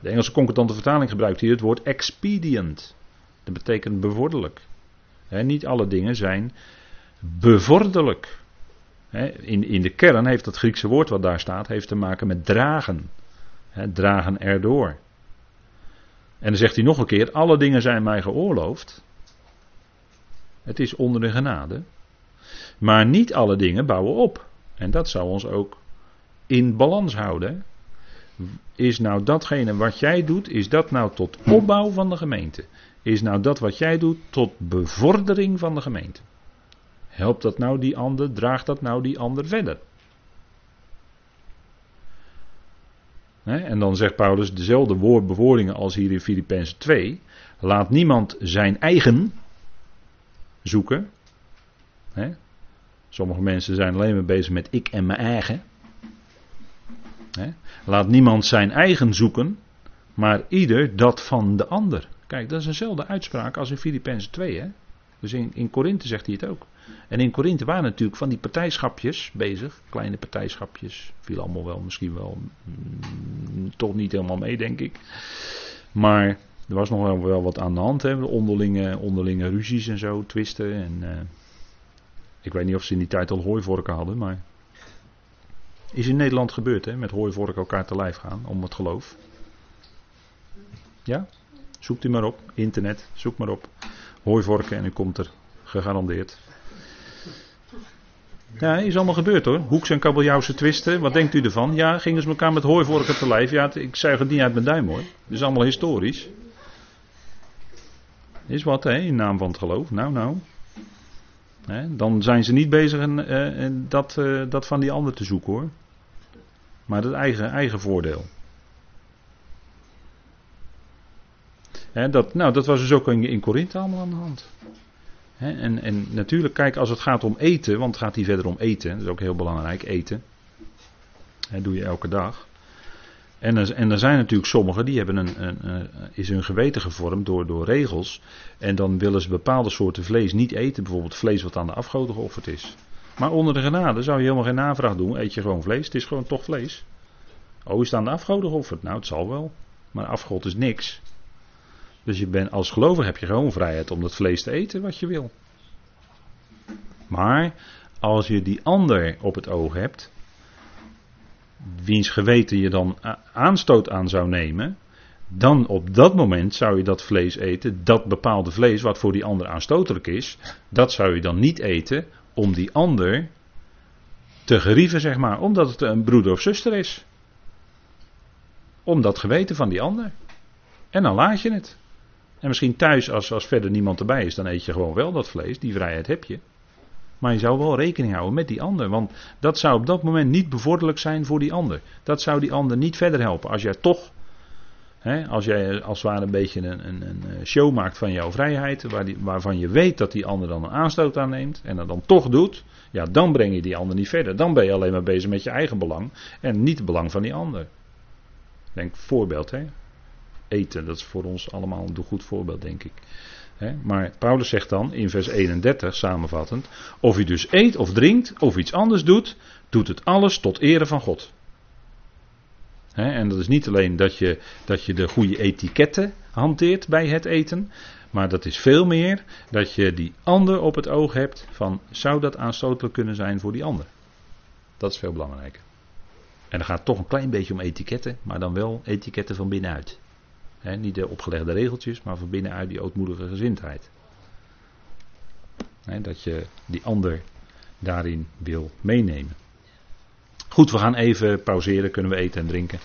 Speaker 1: De Engelse concordante vertaling gebruikt hier het woord expedient. Dat betekent bevorderlijk. niet alle dingen zijn bevorderlijk. In, in de kern heeft het Griekse woord wat daar staat, heeft te maken met dragen. dragen erdoor. En dan zegt hij nog een keer, alle dingen zijn mij geoorloofd. Het is onder de genade. Maar niet alle dingen bouwen op. En dat zou ons ook in balans houden. Is nou datgene wat jij doet, is dat nou tot opbouw van de gemeente? Is nou dat wat jij doet tot bevordering van de gemeente? Helpt dat nou die ander? Draagt dat nou die ander verder? en dan zegt Paulus dezelfde woordbewoordingen als hier in Filippenzen 2. Laat niemand zijn eigen zoeken. Sommige mensen zijn alleen maar bezig met ik en mijn eigen. Laat niemand zijn eigen zoeken, maar ieder dat van de ander. Kijk, dat is eenzelfde uitspraak als in Filippenzen 2. Hè? Dus in, in Korinthe zegt hij het ook. En in Korinthe waren natuurlijk van die partijschapjes bezig. Kleine partijschapjes. Viel allemaal wel misschien wel mm, toch niet helemaal mee, denk ik. Maar er was nog wel wat aan de hand. Hè. Onderlinge, onderlinge ruzies en zo, twisten. En, uh, ik weet niet of ze in die tijd al hooivorken hadden, maar... Is in Nederland gebeurd, hè, met hooivorken elkaar te lijf gaan, om het geloof. Ja? Zoekt u maar op, internet, zoek maar op. Hooivorken en u komt er, gegarandeerd. Ja, is allemaal gebeurd hoor. Hoeks en kabeljauwse twisten. Wat denkt u ervan? Ja, gingen ze elkaar met hooivorken te lijf. Ja, ik zuig het niet uit mijn duim hoor. Dat is allemaal historisch. Is wat hè, in naam van het geloof. Nou, nou. Dan zijn ze niet bezig en, uh, dat, uh, dat van die ander te zoeken hoor. Maar dat eigen, eigen voordeel. dat, nou, dat was dus ook in, in Korinthe allemaal aan de hand en, en natuurlijk, kijk, als het gaat om eten, want het gaat hier verder om eten, dat is ook heel belangrijk, eten. Dat doe je elke dag. En er, en er zijn natuurlijk sommigen die hebben een, een, is hun geweten gevormd door, door regels. En dan willen ze bepaalde soorten vlees niet eten, bijvoorbeeld vlees wat aan de afgoden geofferd is. Maar onder de genade zou je helemaal geen navraag doen, eet je gewoon vlees, het is gewoon toch vlees. Oh, is het aan de afgoden geofferd? Nou, het zal wel. Maar afgod is niks. Dus je bent, als gelovig heb je gewoon vrijheid om dat vlees te eten wat je wil. Maar als je die ander op het oog hebt, wiens geweten je dan aanstoot aan zou nemen, dan op dat moment zou je dat vlees eten, dat bepaalde vlees wat voor die ander aanstotelijk is, dat zou je dan niet eten om die ander te gerieven, zeg maar, omdat het een broeder of zuster is. Om dat geweten van die ander. En dan laat je het. En misschien thuis, als, als verder niemand erbij is, dan eet je gewoon wel dat vlees. Die vrijheid heb je. Maar je zou wel rekening houden met die ander. Want dat zou op dat moment niet bevorderlijk zijn voor die ander. Dat zou die ander niet verder helpen. Als jij toch, hè, als jij als het ware een beetje een, een, een show maakt van jouw vrijheid. Waar waarvan je weet dat die ander dan een aanstoot aanneemt. En dat dan toch doet. Ja, dan breng je die ander niet verder. Dan ben je alleen maar bezig met je eigen belang. En niet het belang van die ander. Denk voorbeeld, hè eten. Dat is voor ons allemaal een goed voorbeeld, denk ik. Maar Paulus zegt dan in vers 31 samenvattend: Of je dus eet of drinkt of iets anders doet, doet het alles tot ere van God. en dat is niet alleen dat je, dat je de goede etiketten hanteert bij het eten. Maar dat is veel meer dat je die ander op het oog hebt van zou dat aanstotelijk kunnen zijn voor die ander. Dat is veel belangrijker. En dan gaat het toch een klein beetje om etiketten, maar dan wel etiketten van binnenuit. Niet de opgelegde regeltjes, maar van binnenuit die ootmoedige gezindheid. Dat je die ander daarin wil meenemen. Goed, we gaan even pauzeren, kunnen we eten en drinken.